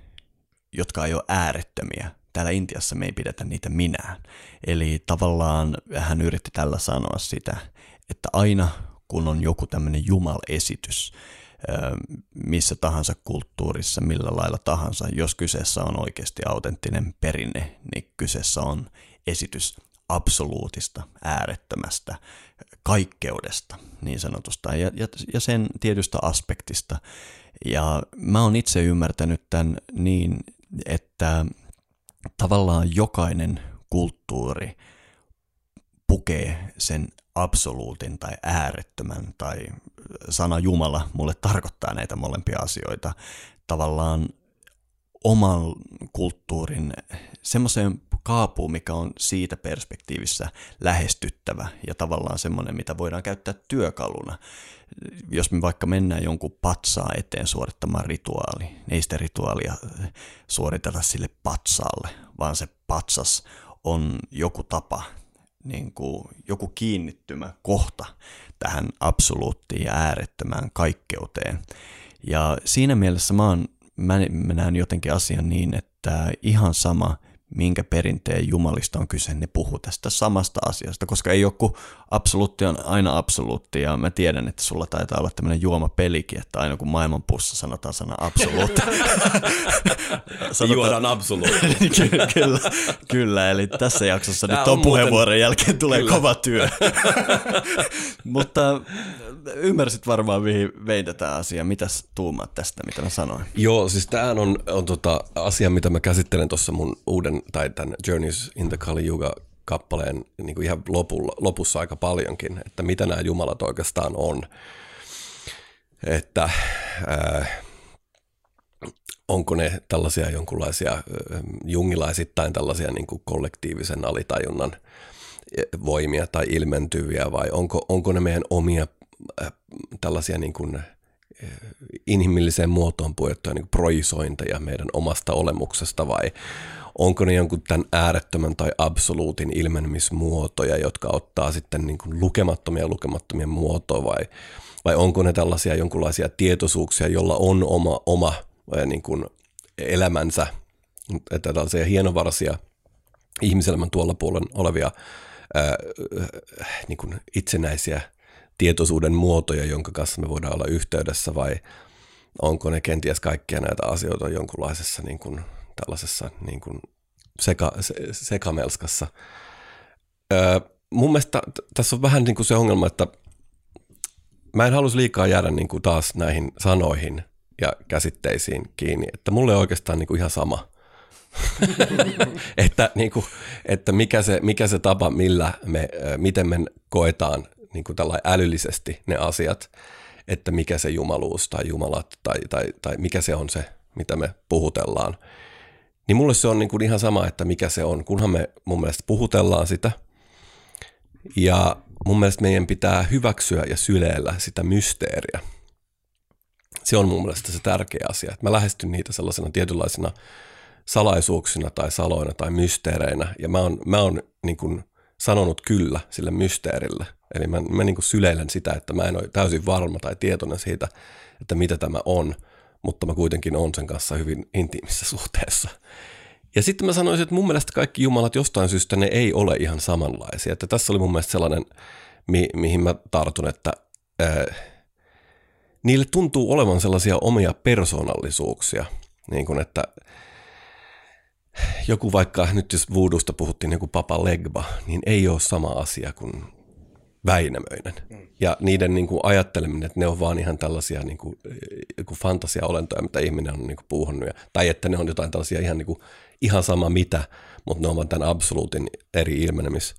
jotka ei ole äärettömiä, täällä Intiassa me ei pidetä niitä minään. Eli tavallaan hän yritti tällä sanoa sitä, että aina kun on joku tämmöinen jumalesitys missä tahansa kulttuurissa, millä lailla tahansa. Jos kyseessä on oikeasti autenttinen perinne, niin kyseessä on esitys absoluutista, äärettömästä, kaikkeudesta niin sanotusta ja, ja, ja sen tietystä aspektista. Ja mä oon itse ymmärtänyt tämän niin, että tavallaan jokainen kulttuuri pukee sen absoluutin tai äärettömän tai sana Jumala mulle tarkoittaa näitä molempia asioita tavallaan oman kulttuurin semmoiseen kaapuun, mikä on siitä perspektiivissä lähestyttävä ja tavallaan semmoinen, mitä voidaan käyttää työkaluna. Jos me vaikka mennään jonkun patsaa eteen suorittamaan rituaali, niin ei sitä rituaalia suoriteta sille patsaalle, vaan se patsas on joku tapa, niin kuin joku kiinnittymä kohta tähän absoluuttiin ja äärettömään kaikkeuteen. Ja siinä mielessä mä, oon, mä, mä näen jotenkin asian niin, että ihan sama – minkä perinteen jumalista on kyse, ne puhuu tästä samasta asiasta, koska ei joku absoluutti on aina absoluutti, ja mä tiedän, että sulla taitaa olla tämmöinen juomapelikin, että aina kun maailmanpussa sanotaan sana absoluutti. [LAUGHS] sanotaan, Juodaan absoluutti. [LAUGHS] kyllä, kyllä, kyllä, eli tässä jaksossa Tämä nyt on puheenvuoron muuten... jälkeen tulee kyllä. kova työ. [LAUGHS] Mutta ymmärsit varmaan, mihin vein tätä asiaa. Mitäs tuumaat tästä, mitä mä sanoin? Joo, siis tämähän on, on tota asia, mitä mä käsittelen tuossa mun uuden, tai tämän Journeys in the Kali Yuga kappaleen niin kuin ihan lopulla, lopussa aika paljonkin, että mitä nämä jumalat oikeastaan on. Että äh, onko ne tällaisia jonkunlaisia äh, jungilaisittain tällaisia niin kuin kollektiivisen alitajunnan voimia tai ilmentyviä vai onko, onko ne meidän omia Äh, tällaisia niin kuin äh, inhimilliseen muotoon puettuja niin projisointeja meidän omasta olemuksesta vai onko ne jonkun tämän äärettömän tai absoluutin ilmenemismuotoja, jotka ottaa sitten niin kuin lukemattomia lukemattomia muotoja vai, vai onko ne tällaisia jonkunlaisia tietoisuuksia, jolla on oma, oma äh, niin kuin elämänsä, että tällaisia hienovaraisia ihmiselämän tuolla puolen olevia ää, niin kuin itsenäisiä tietoisuuden muotoja, jonka kanssa me voidaan olla yhteydessä vai onko ne kenties kaikkia näitä asioita jonkunlaisessa niin kuin, tällaisessa niin kuin seka, se, sekamelskassa. Öö, mun mielestä tässä on vähän niin kuin se ongelma, että mä en halusi liikaa jäädä niin kuin taas näihin sanoihin ja käsitteisiin kiinni, että mulle oikeastaan niin kuin ihan sama. [LAUGHS] että, niin kuin, että mikä, se, mikä se tapa, millä me, miten me koetaan niin kuin älyllisesti ne asiat, että mikä se jumaluus tai jumalat tai, tai, tai mikä se on se, mitä me puhutellaan. Niin mulle se on niin kuin ihan sama, että mikä se on, kunhan me mun mielestä puhutellaan sitä. Ja mun mielestä meidän pitää hyväksyä ja syleellä sitä mysteeriä. Se on mun mielestä se tärkeä asia, että mä lähestyn niitä sellaisena tietynlaisina salaisuuksina tai saloina tai mysteereinä. Ja mä oon, mä oon niin kuin sanonut kyllä sille mysteerille – Eli mä, mä niin kuin syleilen sitä, että mä en ole täysin varma tai tietoinen siitä, että mitä tämä on, mutta mä kuitenkin on sen kanssa hyvin intiimissä suhteessa. Ja sitten mä sanoisin, että mun mielestä kaikki jumalat jostain syystä ne ei ole ihan samanlaisia. Että tässä oli mun mielestä sellainen, mi- mihin mä tartun, että ää, niille tuntuu olevan sellaisia omia persoonallisuuksia. Niin kuin, että joku vaikka, nyt jos voodoosta puhuttiin, joku Papa Legba, niin ei ole sama asia kuin Väinämöinen. Mm. Ja niiden niin kuin ajatteleminen, että ne on vaan ihan tällaisia niin kuin, kuin fantasiaolentoja, mitä ihminen on niin kuin puuhannut. Ja, tai että ne on jotain tällaisia ihan, niin kuin, ihan sama mitä, mutta ne on vaan tämän absoluutin eri ilmenemis.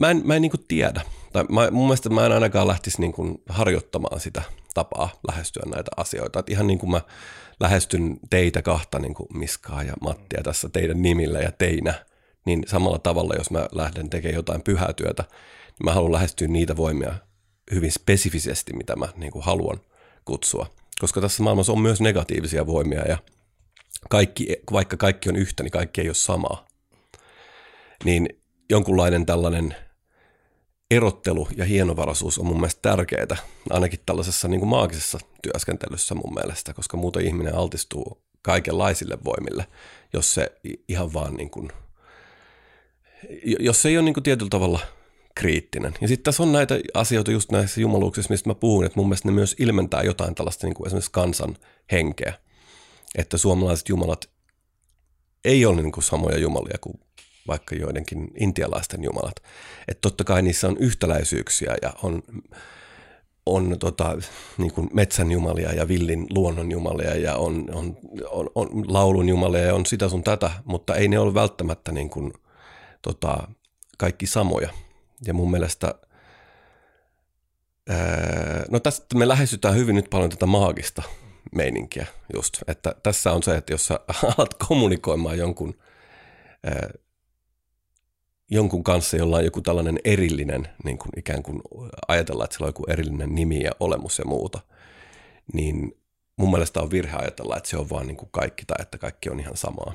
Mä en, mä en niin kuin tiedä. Tai mä, mun mielestä mä en ainakaan lähtisi niin kuin harjoittamaan sitä tapaa lähestyä näitä asioita. Et ihan niin kuin mä lähestyn teitä kahta, niin kuin Miskaa ja Mattia tässä teidän nimillä ja teinä, niin samalla tavalla, jos mä lähden tekemään jotain pyhää työtä, niin mä haluan lähestyä niitä voimia hyvin spesifisesti, mitä mä niin kuin haluan kutsua. Koska tässä maailmassa on myös negatiivisia voimia ja kaikki, vaikka kaikki on yhtä, niin kaikki ei ole samaa. Niin jonkunlainen tällainen erottelu ja hienovaraisuus on mun mielestä tärkeää, ainakin tällaisessa niin kuin maagisessa työskentelyssä mun mielestä, koska muuten ihminen altistuu kaikenlaisille voimille, jos se ihan vaan niin kuin, jos se ei ole niin kuin tietyllä tavalla kriittinen. Ja sitten tässä on näitä asioita just näissä jumaluuksissa, mistä mä puhun, että mun mielestä ne myös ilmentää jotain tällaista niin kuin esimerkiksi kansan henkeä. Että suomalaiset jumalat ei ole niin kuin samoja jumalia kuin vaikka joidenkin intialaisten jumalat. Että totta kai niissä on yhtäläisyyksiä ja on, on tota, niin kuin metsän jumalia ja villin luonnon jumalia ja on, on, on, on laulun jumalia ja on sitä sun tätä, mutta ei ne ole välttämättä niin kuin, tota, kaikki samoja. Ja mun mielestä, ää, no tästä me lähestytään hyvin nyt paljon tätä maagista meininkiä just, että tässä on se, että jos sä [LAUGHS] alat kommunikoimaan jonkun ää, jonkun kanssa, jolla on joku tällainen erillinen, niin kuin ikään kuin ajatellaan, että sillä on joku erillinen nimi ja olemus ja muuta, niin mun mielestä on virhe ajatella, että se on vaan niin kuin kaikki tai että kaikki on ihan samaa.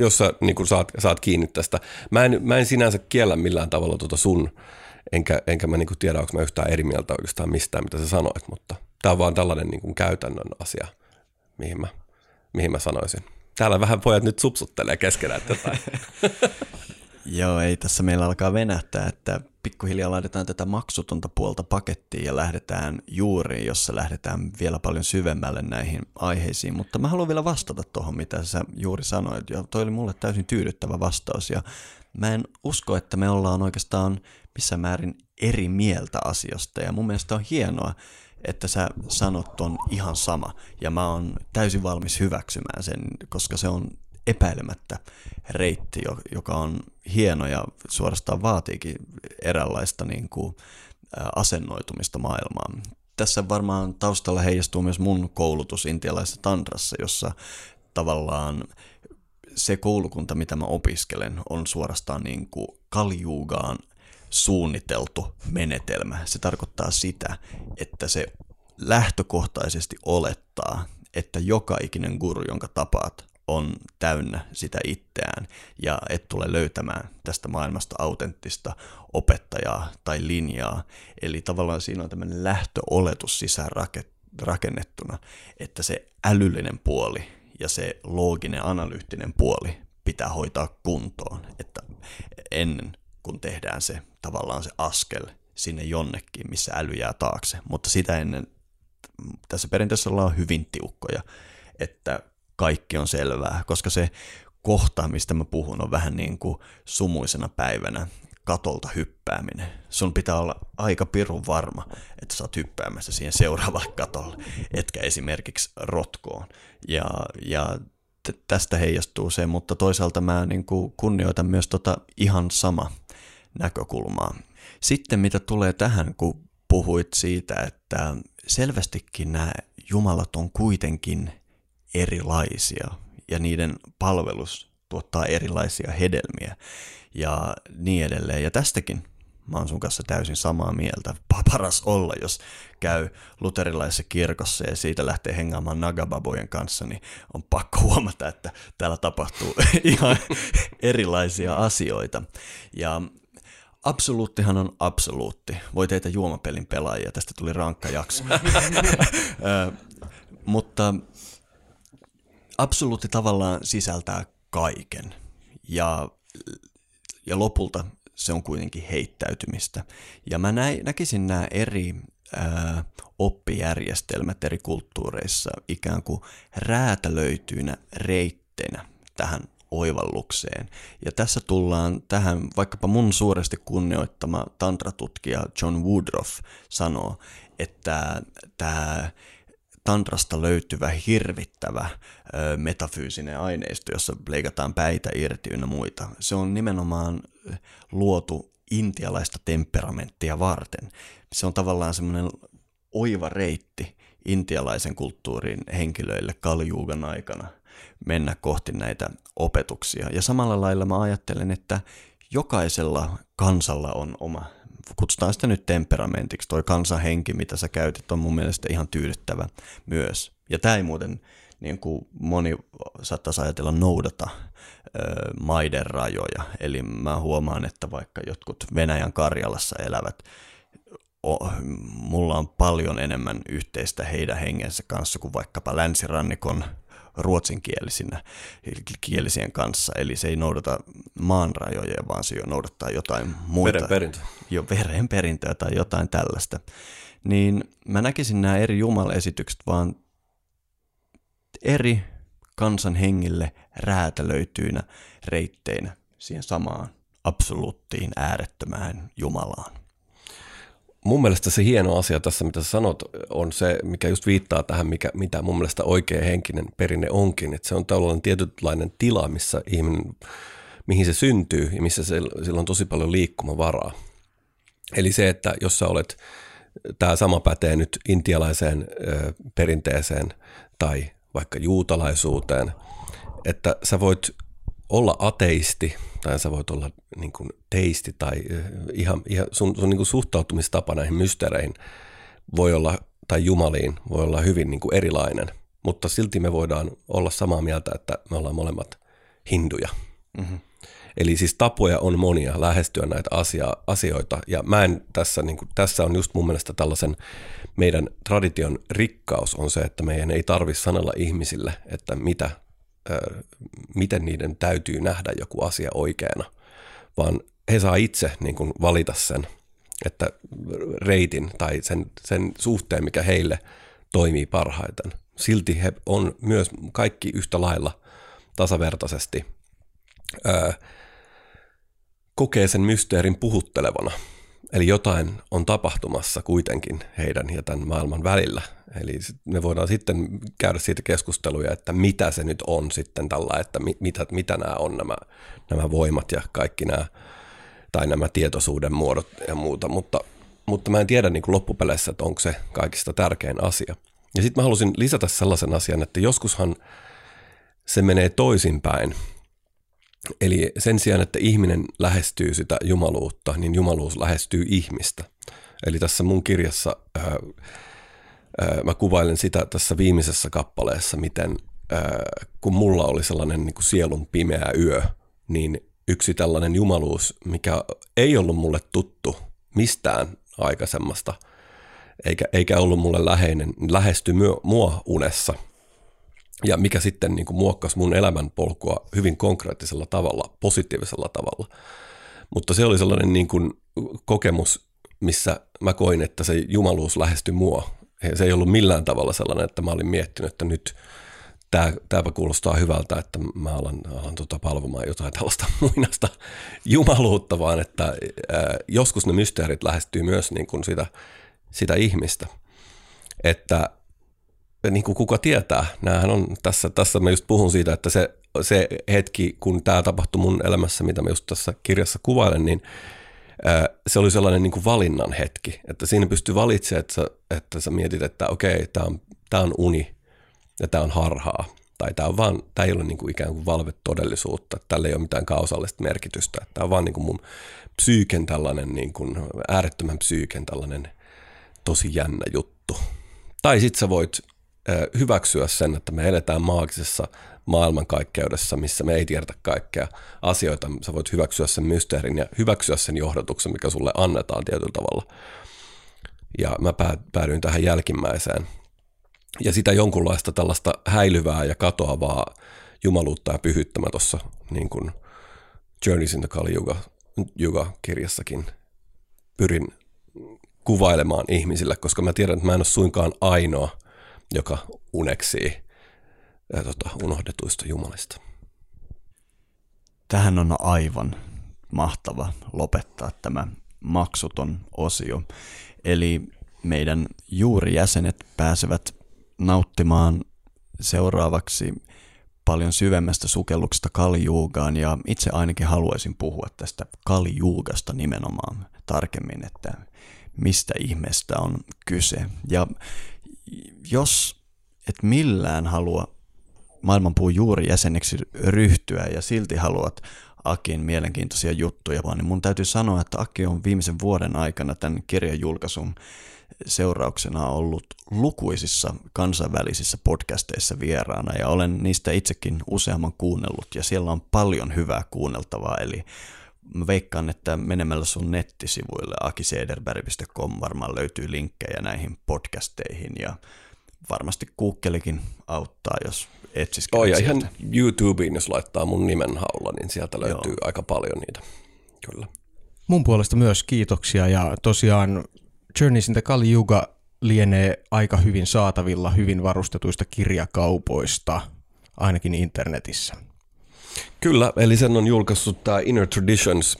Jos sä niin kuin saat, saat kiinni tästä. Mä en, mä en sinänsä kiellä millään tavalla tuota sun, enkä, enkä mä niin kuin tiedä, onko mä yhtään eri mieltä oikeastaan mistään, mitä sä sanoit, mutta tämä on vaan tällainen niin kuin käytännön asia, mihin mä, mihin mä sanoisin. Täällä vähän pojat nyt supsuttelee keskenään jotain. [LAUGHS] Joo, ei tässä meillä alkaa venähtää, että pikkuhiljaa laitetaan tätä maksutonta puolta pakettiin ja lähdetään juuriin, jossa lähdetään vielä paljon syvemmälle näihin aiheisiin. Mutta mä haluan vielä vastata tuohon, mitä sä juuri sanoit. Ja toi oli mulle täysin tyydyttävä vastaus. Ja mä en usko, että me ollaan oikeastaan missä määrin eri mieltä asiasta. Ja mun mielestä on hienoa, että sä sanot on ihan sama. Ja mä oon täysin valmis hyväksymään sen, koska se on epäilemättä reitti, joka on hieno ja suorastaan vaatiikin eräänlaista niin kuin asennoitumista maailmaan. Tässä varmaan taustalla heijastuu myös mun koulutus intialaisessa tantrassa, jossa tavallaan se koulukunta, mitä mä opiskelen, on suorastaan niin kuin kaljuugaan suunniteltu menetelmä. Se tarkoittaa sitä, että se lähtökohtaisesti olettaa, että joka ikinen guru, jonka tapaat, on täynnä sitä itseään ja et tule löytämään tästä maailmasta autenttista opettajaa tai linjaa. Eli tavallaan siinä on tämmöinen lähtöoletus sisään rakennettuna, että se älyllinen puoli ja se looginen, analyyttinen puoli pitää hoitaa kuntoon, että ennen kuin tehdään se tavallaan se askel sinne jonnekin, missä äly jää taakse. Mutta sitä ennen tässä perinteessä ollaan hyvin tiukkoja, että kaikki on selvää, koska se kohta, mistä mä puhun, on vähän niin kuin sumuisena päivänä katolta hyppääminen. Sun pitää olla aika pirun varma, että sä oot hyppäämässä siihen seuraavalle katolle, etkä esimerkiksi rotkoon. Ja, ja tästä heijastuu se, mutta toisaalta mä niin kuin kunnioitan myös tota ihan sama näkökulmaa. Sitten mitä tulee tähän, kun puhuit siitä, että selvästikin nämä jumalat on kuitenkin erilaisia ja niiden palvelus tuottaa erilaisia hedelmiä ja niin edelleen. Ja tästäkin mä oon sun kanssa täysin samaa mieltä. Paras olla, jos käy luterilaisessa kirkossa ja siitä lähtee hengaamaan nagababojen kanssa, niin on pakko huomata, että täällä tapahtuu [LAUGHS] ihan erilaisia asioita. Ja absoluuttihan on absoluutti. Voi teitä juomapelin pelaajia, tästä tuli rankka jakso. [LAUGHS] Mutta absoluutti tavallaan sisältää kaiken ja, ja lopulta se on kuitenkin heittäytymistä. Ja mä näin, näkisin nämä eri ää, oppijärjestelmät eri kulttuureissa ikään kuin räätälöityinä reitteinä tähän oivallukseen. Ja tässä tullaan tähän, vaikkapa mun suuresti kunnioittama tantratutkija John Woodruff sanoo, että tämä tantrasta löytyvä hirvittävä ö, metafyysinen aineisto, jossa leikataan päitä irti ynnä muita. Se on nimenomaan luotu intialaista temperamenttia varten. Se on tavallaan semmoinen oiva reitti intialaisen kulttuurin henkilöille kaljuugan aikana mennä kohti näitä opetuksia. Ja samalla lailla mä ajattelen, että jokaisella kansalla on oma kutsutaan sitä nyt temperamentiksi, toi kansanhenki, mitä sä käytit, on mun mielestä ihan tyydyttävä myös. Ja tämä ei muuten, niin kuin moni saattaisi ajatella, noudata ö, maiden rajoja. Eli mä huomaan, että vaikka jotkut Venäjän Karjalassa elävät, o, mulla on paljon enemmän yhteistä heidän hengensä kanssa kuin vaikkapa länsirannikon ruotsinkielisinä kielisien kanssa, eli se ei noudata maanrajoja, vaan se jo noudattaa jotain muita. Verenperintö. Jo verenperintöä tai jotain tällaista. Niin mä näkisin nämä eri jumalesitykset vaan eri kansan hengille räätälöityinä reitteinä siihen samaan absoluuttiin äärettömään Jumalaan. Mun mielestä se hieno asia tässä, mitä sä sanot, on se, mikä just viittaa tähän, mikä, mitä mun mielestä oikea henkinen perinne onkin. Että se on tällainen tietynlainen tila, missä ihminen, mihin se syntyy ja missä se, sillä on tosi paljon liikkumavaraa. Eli se, että jos sä olet, tämä sama pätee nyt intialaiseen ö, perinteeseen tai vaikka juutalaisuuteen, että sä voit olla ateisti tai sä voit olla niin kuin teisti tai ihan, ihan sun, sun niin kuin suhtautumistapa näihin mysteereihin voi olla, tai jumaliin voi olla hyvin niin kuin erilainen, mutta silti me voidaan olla samaa mieltä, että me ollaan molemmat hinduja. Mm-hmm. Eli siis tapoja on monia lähestyä näitä asia, asioita, ja mä en tässä, niin kuin, tässä on just mun mielestä tällaisen meidän tradition rikkaus on se, että meidän ei tarvitse sanella ihmisille, että mitä miten niiden täytyy nähdä joku asia oikeana, vaan he saa itse niin kuin valita sen, että reitin tai sen, sen suhteen, mikä heille toimii parhaiten. Silti he on myös kaikki yhtä lailla tasavertaisesti ää, kokee sen mysteerin puhuttelevana – Eli jotain on tapahtumassa kuitenkin heidän ja tämän maailman välillä. Eli me voidaan sitten käydä siitä keskusteluja, että mitä se nyt on sitten tällä, että mitä, mitä nämä on nämä, nämä voimat ja kaikki nämä, tai nämä tietoisuuden muodot ja muuta, mutta, mutta mä en tiedä niin kuin loppupeleissä, että onko se kaikista tärkein asia. Ja sitten mä halusin lisätä sellaisen asian, että joskushan se menee toisinpäin, Eli sen sijaan, että ihminen lähestyy sitä jumaluutta, niin jumaluus lähestyy ihmistä. Eli tässä mun kirjassa ää, ää, mä kuvailen sitä tässä viimeisessä kappaleessa, miten ää, kun mulla oli sellainen niin kuin sielun pimeä yö, niin yksi tällainen jumaluus, mikä ei ollut mulle tuttu mistään aikaisemmasta, eikä, eikä ollut mulle läheinen, lähestyi mua unessa – ja mikä sitten niin kuin muokkasi mun elämän polkua hyvin konkreettisella tavalla, positiivisella tavalla. Mutta se oli sellainen niin kuin kokemus, missä mä koin, että se jumaluus lähestyi mua. Se ei ollut millään tavalla sellainen, että mä olin miettinyt, että nyt tämä, kuulostaa hyvältä, että mä alan, alan tota palvomaan jotain tällaista [LAUGHS] muinasta jumaluutta, vaan että ää, joskus ne mysteerit lähestyy myös niin kuin sitä, sitä ihmistä. Että niin kuin kuka tietää. Nämähän on, tässä, tässä mä just puhun siitä, että se, se hetki, kun tämä tapahtui mun elämässä, mitä mä just tässä kirjassa kuvailen, niin se oli sellainen niin kuin valinnan hetki, että siinä pystyy valitsemaan, että sä, että sä mietit, että okei, tämä on, on uni ja tämä on harhaa. Tai tämä, on tämä ei ole niin kuin ikään kuin valvet todellisuutta, että tällä ei ole mitään kausallista merkitystä. Tämä on vaan niin kuin mun psyyken tällainen, niin kuin äärettömän psyyken tällainen tosi jännä juttu. Tai sitten sä voit hyväksyä sen, että me eletään maagisessa maailmankaikkeudessa, missä me ei tiedetä kaikkea asioita. Sä voit hyväksyä sen mysteerin ja hyväksyä sen johdatuksen, mikä sulle annetaan tietyllä tavalla. Ja mä päädyin tähän jälkimmäiseen. Ja sitä jonkunlaista tällaista häilyvää ja katoavaa jumaluutta ja pyhyttä tuossa niin kuin Journeys in the Kali Yuga kirjassakin pyrin kuvailemaan ihmisille, koska mä tiedän, että mä en ole suinkaan ainoa – joka uneksii ja, tota, unohdetuista jumalista. Tähän on aivan mahtava lopettaa tämä maksuton osio. Eli meidän juurijäsenet pääsevät nauttimaan seuraavaksi paljon syvemmästä sukelluksesta kalijuugaan ja itse ainakin haluaisin puhua tästä kalijuugasta nimenomaan tarkemmin, että mistä ihmeestä on kyse. Ja jos et millään halua maailmanpuun juuri jäseneksi ryhtyä ja silti haluat Akin mielenkiintoisia juttuja, vaan niin mun täytyy sanoa, että Aki on viimeisen vuoden aikana tämän kirjan julkaisun seurauksena ollut lukuisissa kansainvälisissä podcasteissa vieraana ja olen niistä itsekin useamman kuunnellut ja siellä on paljon hyvää kuunneltavaa, eli mä veikkaan, että menemällä sun nettisivuille akisederberg.com varmaan löytyy linkkejä näihin podcasteihin ja varmasti Googlekin auttaa, jos etsiskelet Oh, ja sieltä. ihan YouTubeen, jos laittaa mun nimen haulla, niin sieltä löytyy Joo. aika paljon niitä. Kyllä. Mun puolesta myös kiitoksia ja tosiaan Journeys in the Kali Yuga lienee aika hyvin saatavilla hyvin varustetuista kirjakaupoista, ainakin internetissä. Kyllä, eli sen on julkaissut tämä Inner Traditions,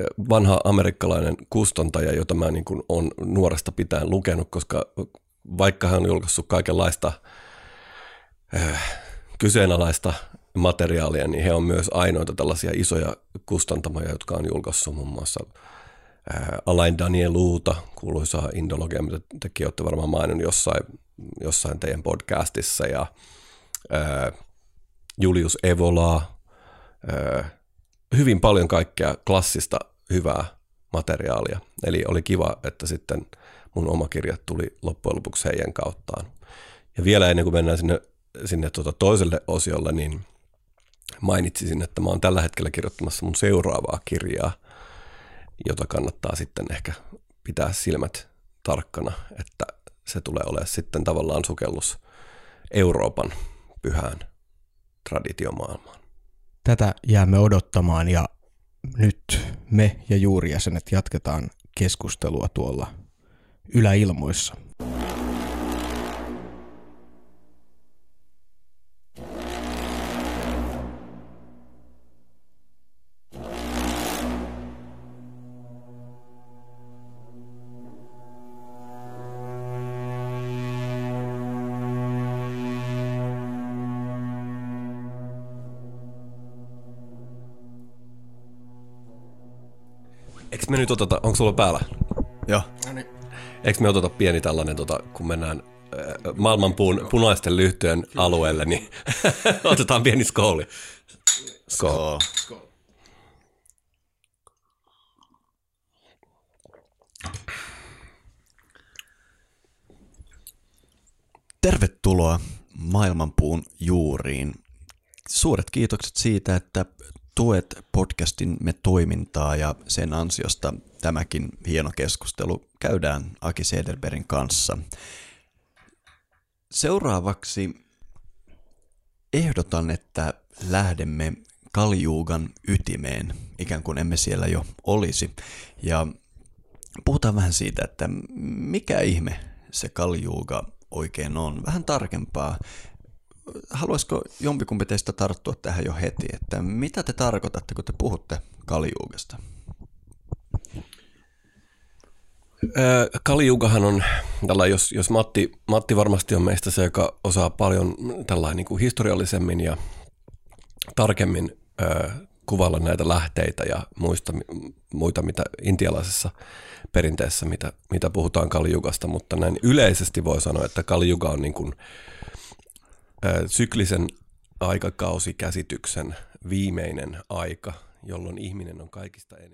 eh, vanha amerikkalainen kustantaja, jota mä niin kuin on nuoresta pitäen lukenut, koska vaikka hän on julkaissut kaikenlaista äh, kyseenalaista materiaalia, niin he on myös ainoita tällaisia isoja kustantamoja, jotka on julkaissut muun muassa äh, Alain Danieluuta, kuuluisaa indologia, mitä tekin olette varmaan maininnut jossain, jossain teidän podcastissa, ja äh, Julius Evolaa, Hyvin paljon kaikkea klassista hyvää materiaalia. Eli oli kiva, että sitten mun oma kirja tuli loppujen lopuksi heidän kauttaan. Ja vielä ennen kuin mennään sinne, sinne tuota toiselle osiolle, niin mainitsisin, että mä oon tällä hetkellä kirjoittamassa mun seuraavaa kirjaa, jota kannattaa sitten ehkä pitää silmät tarkkana, että se tulee olemaan sitten tavallaan sukellus Euroopan pyhään traditiomaailmaan. Tätä jäämme odottamaan ja nyt me ja juurijäsenet jatketaan keskustelua tuolla yläilmoissa. Eikö me nyt oteta, onko sulla päällä? Joo. Eikö me oteta pieni tällainen, tota, kun mennään äh, maailmanpuun punaisten lyhtyjen alueelle, niin [LAUGHS] otetaan pieni skooli. Skool. Tervetuloa Maailmanpuun juuriin. Suuret kiitokset siitä, että tuet podcastin me toimintaa ja sen ansiosta tämäkin hieno keskustelu käydään Aki Sederbergin kanssa. Seuraavaksi ehdotan, että lähdemme Kaljuugan ytimeen, ikään kuin emme siellä jo olisi. Ja puhutaan vähän siitä, että mikä ihme se Kaljuuga oikein on. Vähän tarkempaa. Haluaisiko jompikumpi teistä tarttua tähän jo heti, että mitä te tarkoitatte, kun te puhutte Kaljuugasta? Ö, Kaliugahan on, tällä, jos, jos Matti, Matti varmasti on meistä se, joka osaa paljon tällainen niin kuin historiallisemmin ja tarkemmin ö, kuvalla näitä lähteitä ja muista, muita mitä intialaisessa perinteessä, mitä, mitä puhutaan Kaliugasta, mutta näin yleisesti voi sanoa, että Kaliuga on niin kuin, syklisen aikakausikäsityksen viimeinen aika, jolloin ihminen on kaikista eniten.